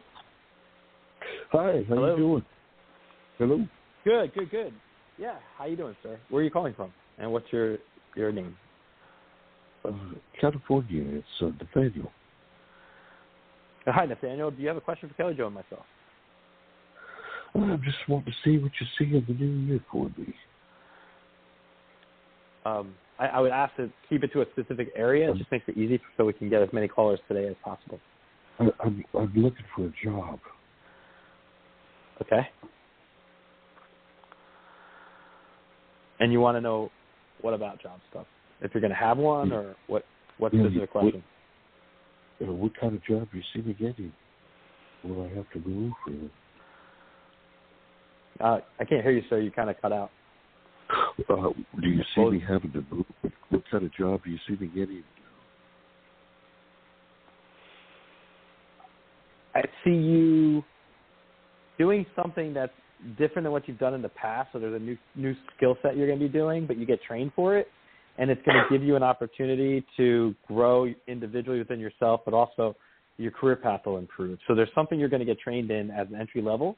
Hi, how Hello. you doing? Hello. Good, good, good. Yeah. How you doing, sir? Where are you calling from? And what's your your name? Uh, California, it's uh, Nathaniel. Uh, Hi, Nathaniel. Do you have a question for Kelly Jo and myself? I just want to see what you see in the new year for me. Um, I, I would ask to keep it to a specific area. It just makes it easy so we can get as many callers today as possible. I, I'm I'm looking for a job. Okay. And you want to know what about job stuff? If you're going to have one, or what? What Yeah, specific what- question? Uh, what kind of job do you see me getting? Will I have to move? Or, Uh, I can't hear you, sir. You kind of cut out. uh, do you see me having to move? What, what kind of job do you see me getting? I see you doing something that's different than what you've done in the past. So there's a new new skill set you're going to be doing, but you get trained for it, and it's going to give you an opportunity to grow individually within yourself, but also your career path will improve. So there's something you're going to get trained in as an entry level,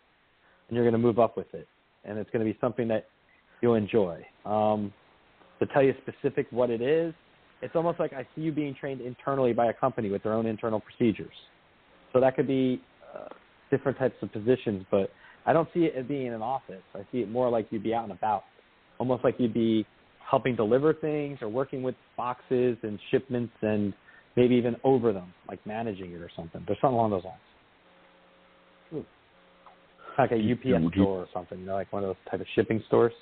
and you're going to move up with it, and it's going to be something that you'll enjoy. Um, to tell you specific what it is, it's almost like I see you being trained internally by a company with their own internal procedures. So that could be uh, different types of positions, but I don't see it as being in an office. I see it more like you'd be out and about, almost like you'd be helping deliver things or working with boxes and shipments and maybe even over them, like managing it or something. There's something along those lines. Hmm. Like a UPS you- store or something, you know, like one of those type of shipping stores.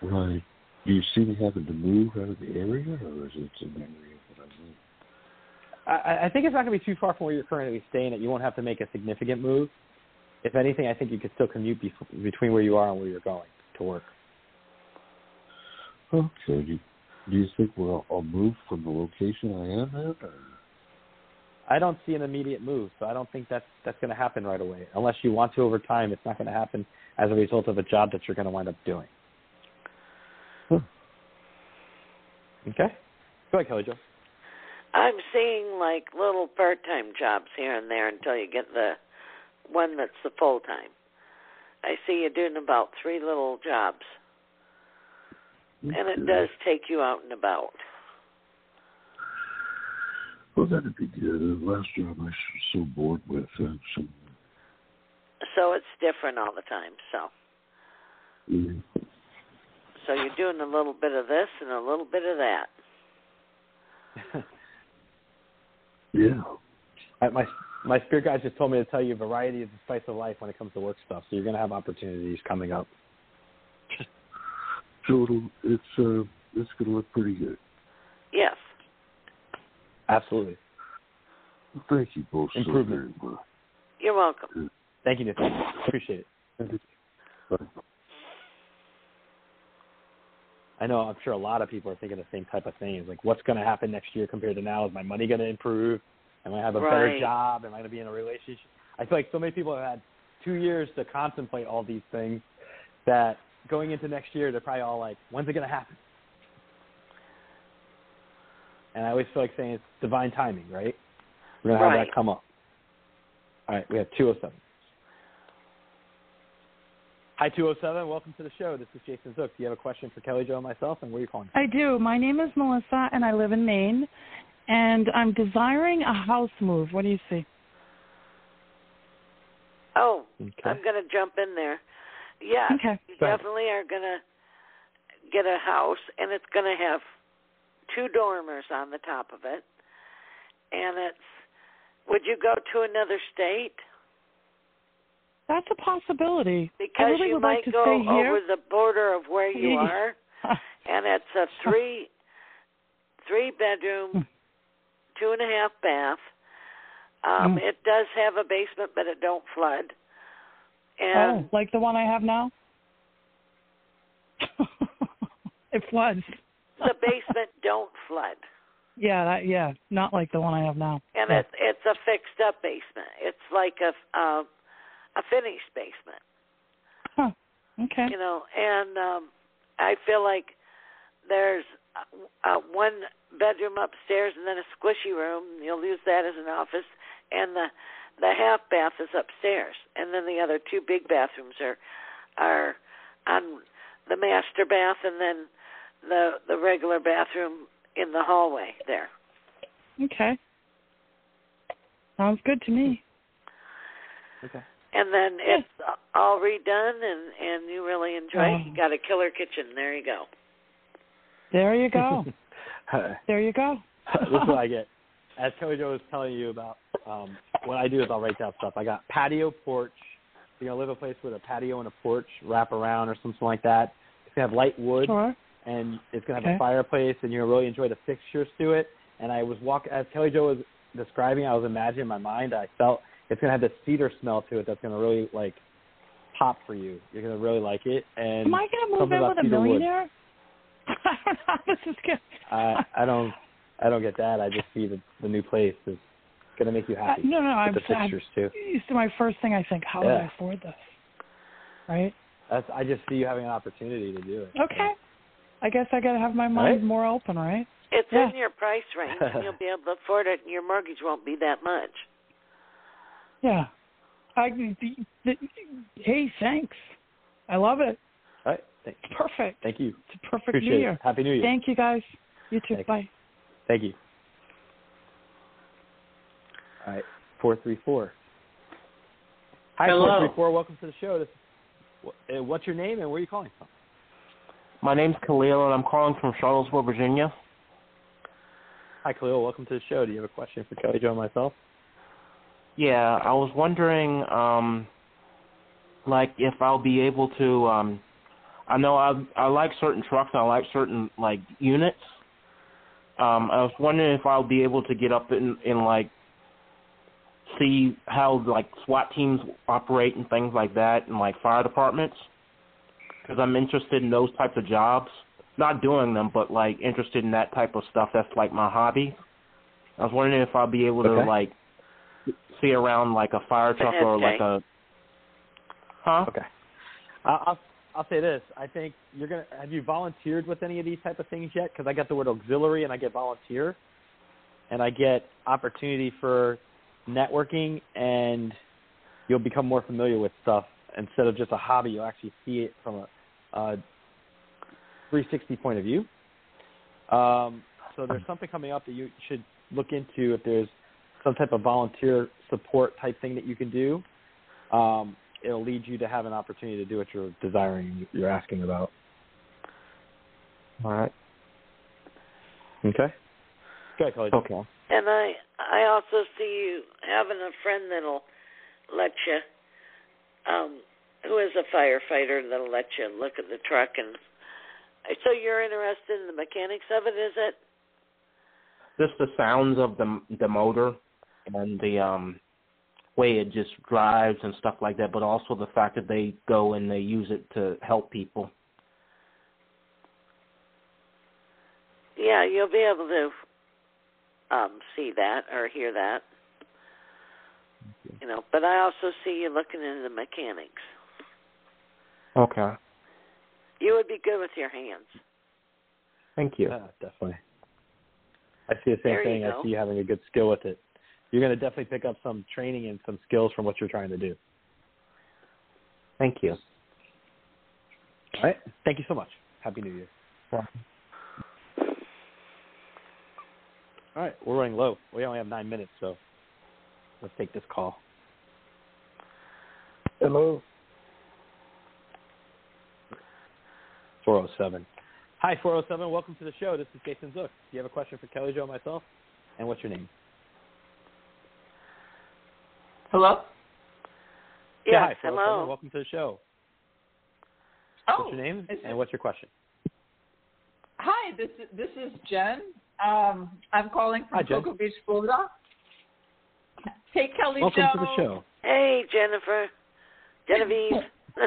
Right. Do you see me having to move out of the area, or is it an area that I live? I, I think it's not going to be too far from where you're currently staying. That you won't have to make a significant move. If anything, I think you could still commute bef- between where you are and where you're going to work. Okay. Do you, do you think well I'll move from the location I am at? Or? I don't see an immediate move, so I don't think that's that's going to happen right away. Unless you want to over time, it's not going to happen as a result of a job that you're going to wind up doing. Okay. Go ahead, Kelly Jo. I'm seeing like little part-time jobs here and there until you get the one that's the full-time. I see you doing about three little jobs, and it does take you out and about. Well, that'd be good. The last job I was so bored with. Uh, so, So it's different all the time. So mm, so you're doing a little bit of this and a little bit of that. yeah. I, my my spirit guides just told me to tell you a variety is the spice of life when it comes to work stuff. So you're going to have opportunities coming up. So it'll, it's uh, it's going to look pretty good. Yes. Absolutely. Thank you both so very Improvement. much. You're welcome. Thank you, Nathan. Appreciate it. I know. I'm sure a lot of people are thinking the same type of things. Like, what's going to happen next year compared to now? Is my money going to improve? Am I going to have a better job? Am I going to be in a relationship? I feel like so many people have had two years to contemplate all these things that going into next year, they're probably all like, when's it going to happen? And I always feel like saying it's divine timing, right? We're going to have Right. that come up. All right, we have 207. Hi, 207. Welcome to the show. This is Jason Zuk. Do you have a question for Kelly Jo and myself? And where are you calling? I do. My name is Melissa, and I live in Maine, and I'm desiring a house move. What do you see? Oh, Okay. I'm going to jump in there. Yeah, Okay. you Go definitely are going to get a house, and it's going to have two dormers on the top of it. And it's, would you go to another state? That's a possibility. I Because really you would might like to go stay here. over the border of where you are, and it's a three, three bedroom, two and a half bath. Um, Mm. It does have a basement, but it don't flood. And oh, like the one I have now? it floods. the basement don't flood. Yeah, that, yeah, not like the one I have now. and Yeah. it's it's a fixed up basement. It's like a uh, a finished basement, Huh. Okay. you know. And um, I feel like there's uh, one bedroom upstairs and then a squishy room. You'll use that as an office, and the the half bath is upstairs, and then the other two big bathrooms are are on the master bath, and then the the regular bathroom in the hallway there. Okay. Sounds good to me. Okay. and then it's all redone and and you really enjoy it. Oh. You um, got a killer kitchen. There you go. There you go. there you go. is what I get. As Kelly Jo was telling you about, um, what I do is I'll write down stuff. I got patio, porch. You're gonna live a place with a patio and a porch, wrap around or something like that. It's gonna have light wood, Sure. and it's gonna have Okay. a fireplace, and you're gonna really enjoy the fixtures to it. And I was walk as Kelly Jo was describing, I was imagining in my mind. I felt it's gonna have this cedar smell to it that's gonna really like pop for you. You're gonna really like it. And Am I going to move in with a wood. millionaire? I don't know. This is good. I I don't I don't get that. I just see the the new place is gonna make you happy. Uh, no, no, I'm the I'm- fixtures too. It's my first thing I think. How would I afford this? Right. That's I just see you having an opportunity to do it. Okay. I guess I got to have my mind Right. more open, right? It's Yeah. in your price range, and you'll be able to afford it, and your mortgage won't be that much. Yeah. I. The, the, hey, thanks. I love it. All right. Thank, Perfect. thank you. It's a perfect Appreciate New it. Year. Happy New Year. Thank you, guys. You too. Thanks. Bye. Thank you. All right. Four three four. Hi, Hello. four three four. Welcome to the show. This, wh- uh, what's your name and where are you calling from? My name's Khalil, and I'm calling from Charlottesville, Virginia. Hi, Khalil. Welcome to the show. Do you have a question for Kelly Jo and myself? Yeah, I was wondering, um, like, if I'll be able to. Um, I know I I like certain trucks, and I like certain like units. Um, I was wondering if I'll be able to get up in in like see how like SWAT teams operate and things like that, and like fire departments, because I'm interested in those types of jobs. Not doing them, but like interested in that type of stuff. That's like my hobby. I was wondering if I'll be able to like see around like a fire truck or like a. Huh? Okay. I'll, I'll I'll say this. I think you're gonna. Have you volunteered with any of these type of things yet? Because I got the word auxiliary and I get volunteer, and I get opportunity for networking, and you'll become more familiar with stuff instead of just a hobby. You'll actually see it from a, a 360 point of view. Um, so there's something coming up that you should look into if there's some type of volunteer support type thing that you can do. Um, it'll lead you to have an opportunity to do what you're desiring, you're asking about. All right. Okay. Okay. And I I also see you having a friend that'll let you um who is a firefighter that'll let you look at the truck and so you're interested in the mechanics of it, is it? Just the sounds of the the motor and the um way it just drives and stuff like that, but also the fact that they go and they use it to help people. Yeah, you'll be able to um see that or hear that. You know, but I also see you looking into the mechanics. Okay. You would be good with your hands. Thank you. Yeah, definitely. I see the same There you thing. go. I see you having a good skill with it. You're going to definitely pick up some training and some skills from what you're trying to do. Thank you. All right. Thank you so much. Happy New Year. All right. We're running low. We only have nine minutes, so let's take this call. Hello. 407. Hi, 407. Welcome to the show. This is Jason Zuk. Do you have a question for Kelly Jo and myself? And what's your name? Hello? Yeah, hi, 407. hello. Oh Welcome to the show. Oh, what's your name and what's your question? Hi, this is this is Jen. Um, I'm calling from Hi, Cocoa Beach, Florida. Hey, Kelly Welcome Jo. to the show. Hey, Jennifer. Genevieve.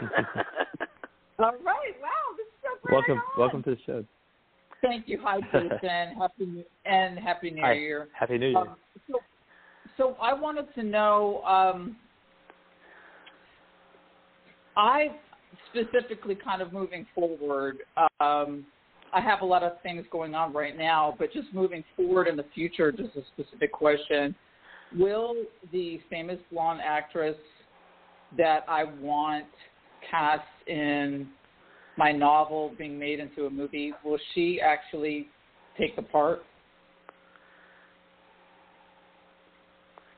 All right. Wow, this is so great. Welcome, welcome to the show. Thank you. Hi, Jason. happy New- and Happy New Hi. Year. Happy New Year. Um, so, so I wanted to know. Um, I specifically kind of moving forward. Um, I have a lot of things going on right now, but just moving forward in the future, just a specific question: Will the famous blonde actress that I want cast in my novel being made into a movie, will she actually take the part?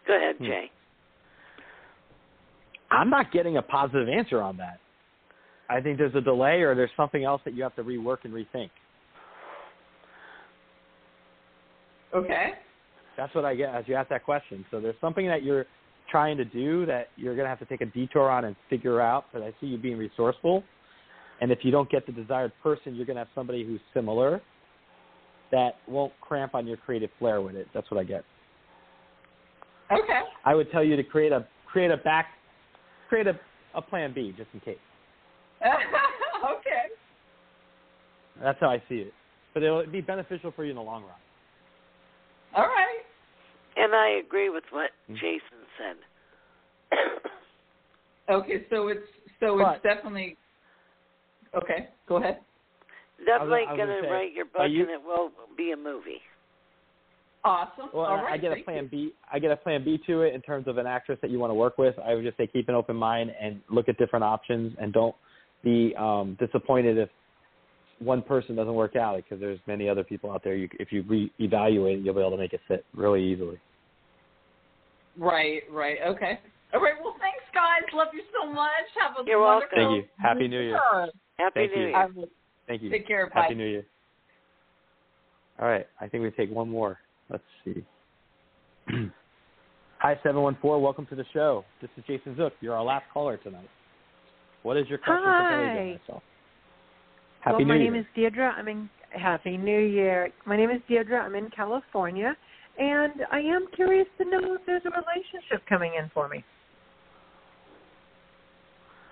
Go ahead, Hmm. Jay. I'm not getting a positive answer on that. I think there's a delay or there's something else that you have to rework and rethink. Okay. That's what I get as you ask that question. So there's something that you're trying to do that you're going to have to take a detour on and figure out. But I see you being resourceful. And if you don't get the desired person, you're going to have somebody who's similar that won't cramp on your creative flair with it. That's what I get. Okay. I would tell you to create a create a back create a, a plan B just in case. okay. That's how I see it. But it'll be beneficial for you in the long run. All right. And I agree with what Mm-hmm. Jason said. Okay, so it's so But- it's definitely okay. Go ahead. Definitely going gonna to say, write your book, you- and it will be a movie. Awesome. Well, All and right. I get a plan you. B. I get a plan B to it in terms of an actress that you want to work with. I would just say keep an open mind and look at different options, and don't be um, disappointed if one person doesn't work out because there's many other people out there. You, if you re-evaluate, you'll be able to make it fit really easily. Right. Right. Okay. All right. Well, thanks, guys. Love you so much. Have a You're welcome. Thank you. Happy New Year. Year. Happy Thank New you. Year. I will- Thank you. Take care. Happy New Year. All right. I think we take one more. Let's see. Hi, 714. Welcome to the show. This is Jason Zuk. You're our last caller tonight. What is your question for Kelly Hi. Myself? Happy well, New my Year. name is Deirdre. I'm in Happy New Year. My name is Deirdre. I'm in California, and I am curious to know if there's a relationship coming in for me.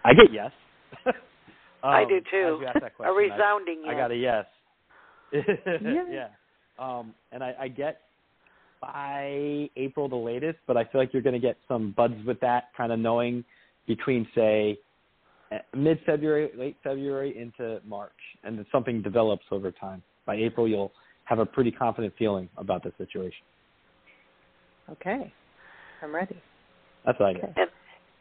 I get yes. I Um, do too. you a resounding I- resounding I, got a yes. Yeah. yeah. Um, and I, I get by April the latest, but I feel like you're going to get some buds with that, kind of knowing between say mid February, late February into March, and then something develops over time. By April, you'll have a pretty confident feeling about the situation. Okay, I'm ready. That's what I get. And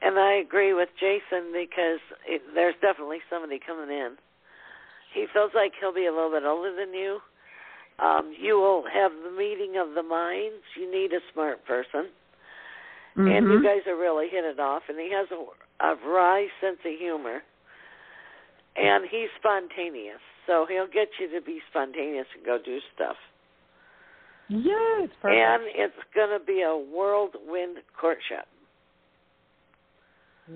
and I agree with Jason because it, there's definitely somebody coming in. He feels like he'll be a little bit older than you, Um, you will have the meeting of the minds. You need a smart person. Mm-hmm. And you guys are really hit it off. And he has a, a wry sense of humor. And he's spontaneous. So he'll get you to be spontaneous and go do stuff. Yes, perfect. And it's going to be a whirlwind courtship.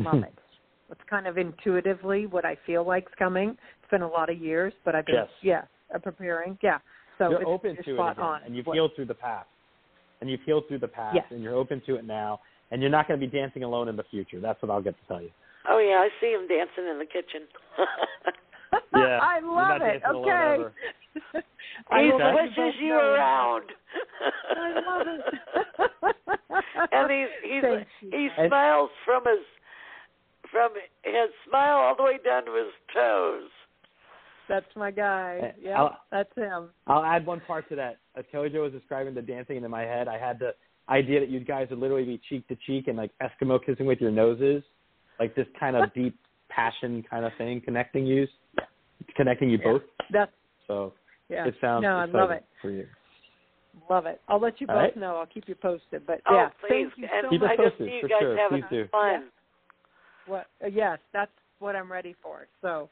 Love it. It's kind of intuitively what I feel like's coming. It's been a lot of years, but I've been Yes. yeah, uh, preparing. Yeah. So you're it's, open you're to it spot again, on. and you've What- healed through the past, and you've healed through the past, Yes. and you're open to it now, and you're not going to be dancing alone in the future. That's what I'll get to tell you. Oh, yeah, I see him dancing in the kitchen. Yeah, I love it. Okay. I he will you pushes you around. I love it. and he's he's Thank you. he And- smiles from his from his smile all the way down to his toes. That's my guy. Yeah, I'll- that's him. I'll add one part to that. As Kelly Jo was describing the dancing, in my head, I had the idea that you guys would literally be cheek to cheek and like Eskimo kissing with your noses, like this kind of deep passion kind of thing, connecting you, connecting you both. That's So yeah. it sounds no, I love it. for you. Love it. I'll let you both right. know. I'll keep you posted. But Oh, yeah, please. thank you and so Keep much. I just posted, see you guys sure. having Please do. fun. What? Uh, yes, that's what I'm ready for. So,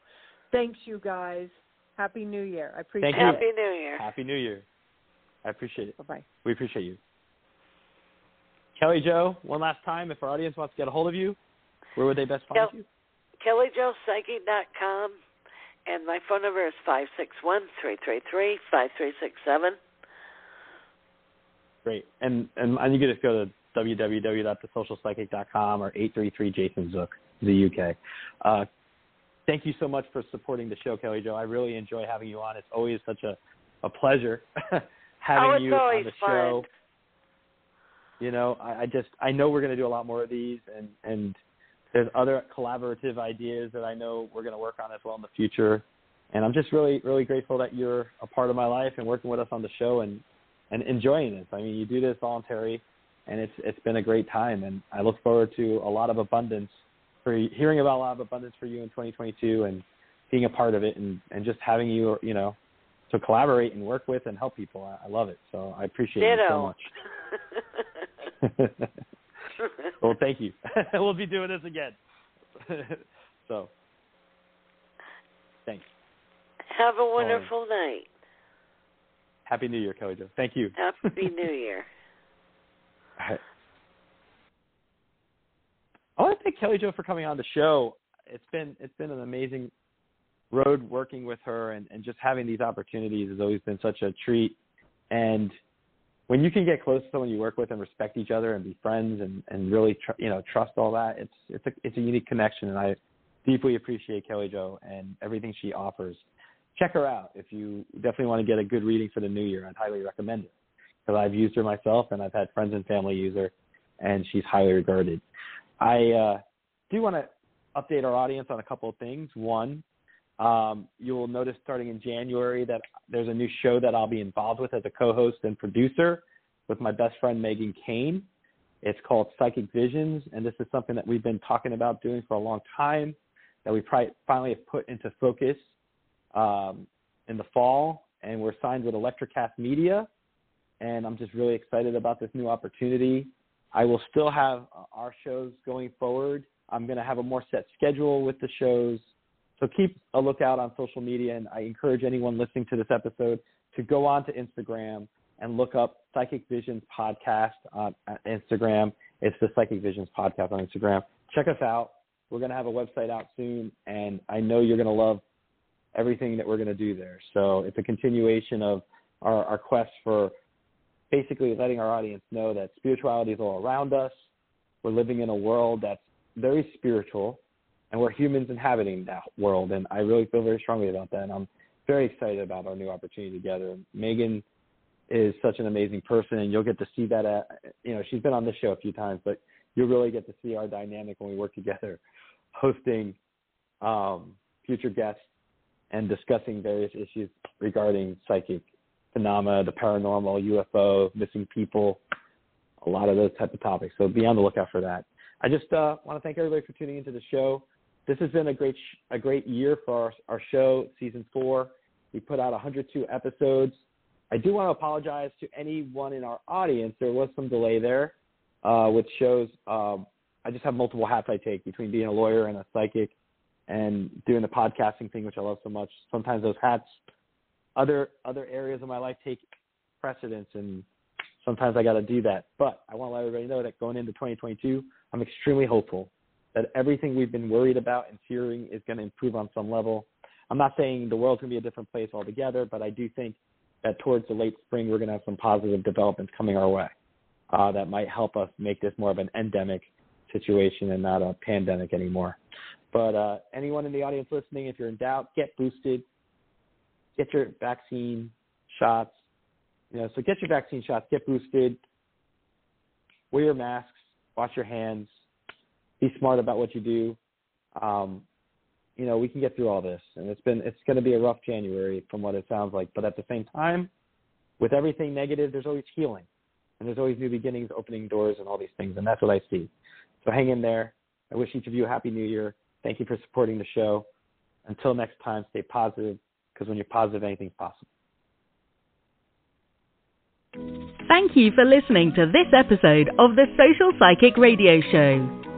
thanks you guys. Happy New Year. I appreciate Thank you. Happy New Year. Happy New Year. I appreciate it. it. Bye bye. We appreciate you. Kelly Jo, one last time, if our audience wants to get a hold of you, where would they best find Kel- you? KellyJoePsychic.com, and my phone number is five six one three three three five three six seven. Great. And and, and you can just go to www.thesocialpsychic.com or 833 Jason Zuk, the UK. Uh, thank you so much for supporting the show, Kelly Jo. I really enjoy having you on. It's always such a, a pleasure having oh, you on the fun. show. You know, I, I just I know we're going to do a lot more of these, and and there's other collaborative ideas that I know we're going to work on as well in the future. And I'm just really really grateful that you're a part of my life and working with us on the show and and enjoying this. I mean, you do this voluntary, and it's it's been a great time, and I look forward to a lot of abundance for hearing about a lot of abundance for you in 2022 and being a part of it and and just having you you know to collaborate and work with and help people. I, I love it, so I appreciate you so much. well, thank you. we'll be doing this again. so, thanks. Have a wonderful night. Happy New Year, Kelly Jo. Thank you. Happy New Year. All right. I want to thank Kelly Jo for coming on the show. It's been it's been an amazing road working with her, and, and just having these opportunities has always been such a treat. And when you can get close to someone you work with and respect each other and be friends and and really tr- you know trust all that, it's it's a it's a unique connection, and I deeply appreciate Kelly Jo and everything she offers. Check her out if you definitely want to get a good reading for the new year. I'd highly recommend it because I've used her myself and I've had friends and family use her, and she's highly regarded. I uh, do want to update our audience on a couple of things. One, um, you will notice starting in January that there's a new show that I'll be involved with as a co-host and producer with my best friend Megan Kane. It's called Psychic Visions, and this is something that we've been talking about doing for a long time that we finally have put into focus um, in the fall, and we're signed with Electrocast Media, and I'm just really excited about this new opportunity. I will still have uh, our shows going forward. I'm going to have a more set schedule with the shows. So keep a lookout on social media, and I encourage anyone listening to this episode to go on to Instagram and look up Psychic Visions Podcast on Instagram. It's the Psychic Visions Podcast on Instagram. Check us out. We're going to have a website out soon, and I know you're going to love everything that we're going to do there. So it's a continuation of our, our quest for basically letting our audience know that spirituality is all around us. We're living in a world that's very spiritual, and we're humans inhabiting that world. And I really feel very strongly about that. And I'm very excited about our new opportunity together. Megan is such an amazing person, and you'll get to see that. At, you know, she's been on this show a few times, but you'll really get to see our dynamic when we work together, hosting um, future guests and discussing various issues regarding psychic phenomena, the paranormal, UFO, missing people, a lot of those type of topics. So be on the lookout for that. I just uh, want to thank everybody for tuning into the show. This has been a great sh- a great year for our, our show, season four. We put out 102 episodes. I do want to apologize to anyone in our audience. There was some delay there, uh, which shows um, I just have multiple hats I take between being a lawyer and a psychic and doing the podcasting thing, which I love so much. Sometimes those hats, other other areas of my life take precedence, and sometimes I got to do that. But I want to let everybody know that going into 2022, I'm extremely hopeful that everything we've been worried about and fearing is going to improve on some level. I'm not saying the world's going to be a different place altogether, but I do think that towards the late spring, we're going to have some positive developments coming our way uh, that might help us make this more of an endemic situation and not a pandemic anymore. But uh, anyone in the audience listening, if you're in doubt, get boosted, get your vaccine shots. You know, so get your vaccine shots, get boosted, wear your masks, wash your hands, be smart about what you do. Um, you know, we can get through all this, and it's been it's going to be a rough January from what it sounds like. But at the same time, with everything negative, there's always healing, and there's always new beginnings, opening doors, and all these things, and that's what I see. So hang in there. I wish each of you a happy New Year. Thank you for supporting the show. Until next time, stay positive, because when you're positive, anything's possible. Thank you for listening to this episode of the Social Psychic Radio Show.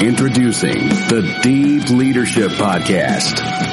Introducing the Deep Leadership Podcast.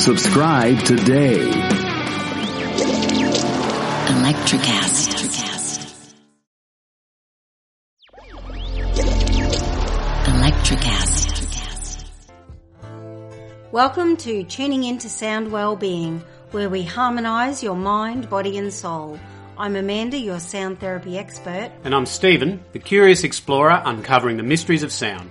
Subscribe today. Electricast. Electricast. Welcome to Tuning Into Sound Wellbeing, where we harmonise your mind, body, and soul. I'm Amanda, your sound therapy expert. And I'm Stephen, the curious explorer uncovering the mysteries of sound.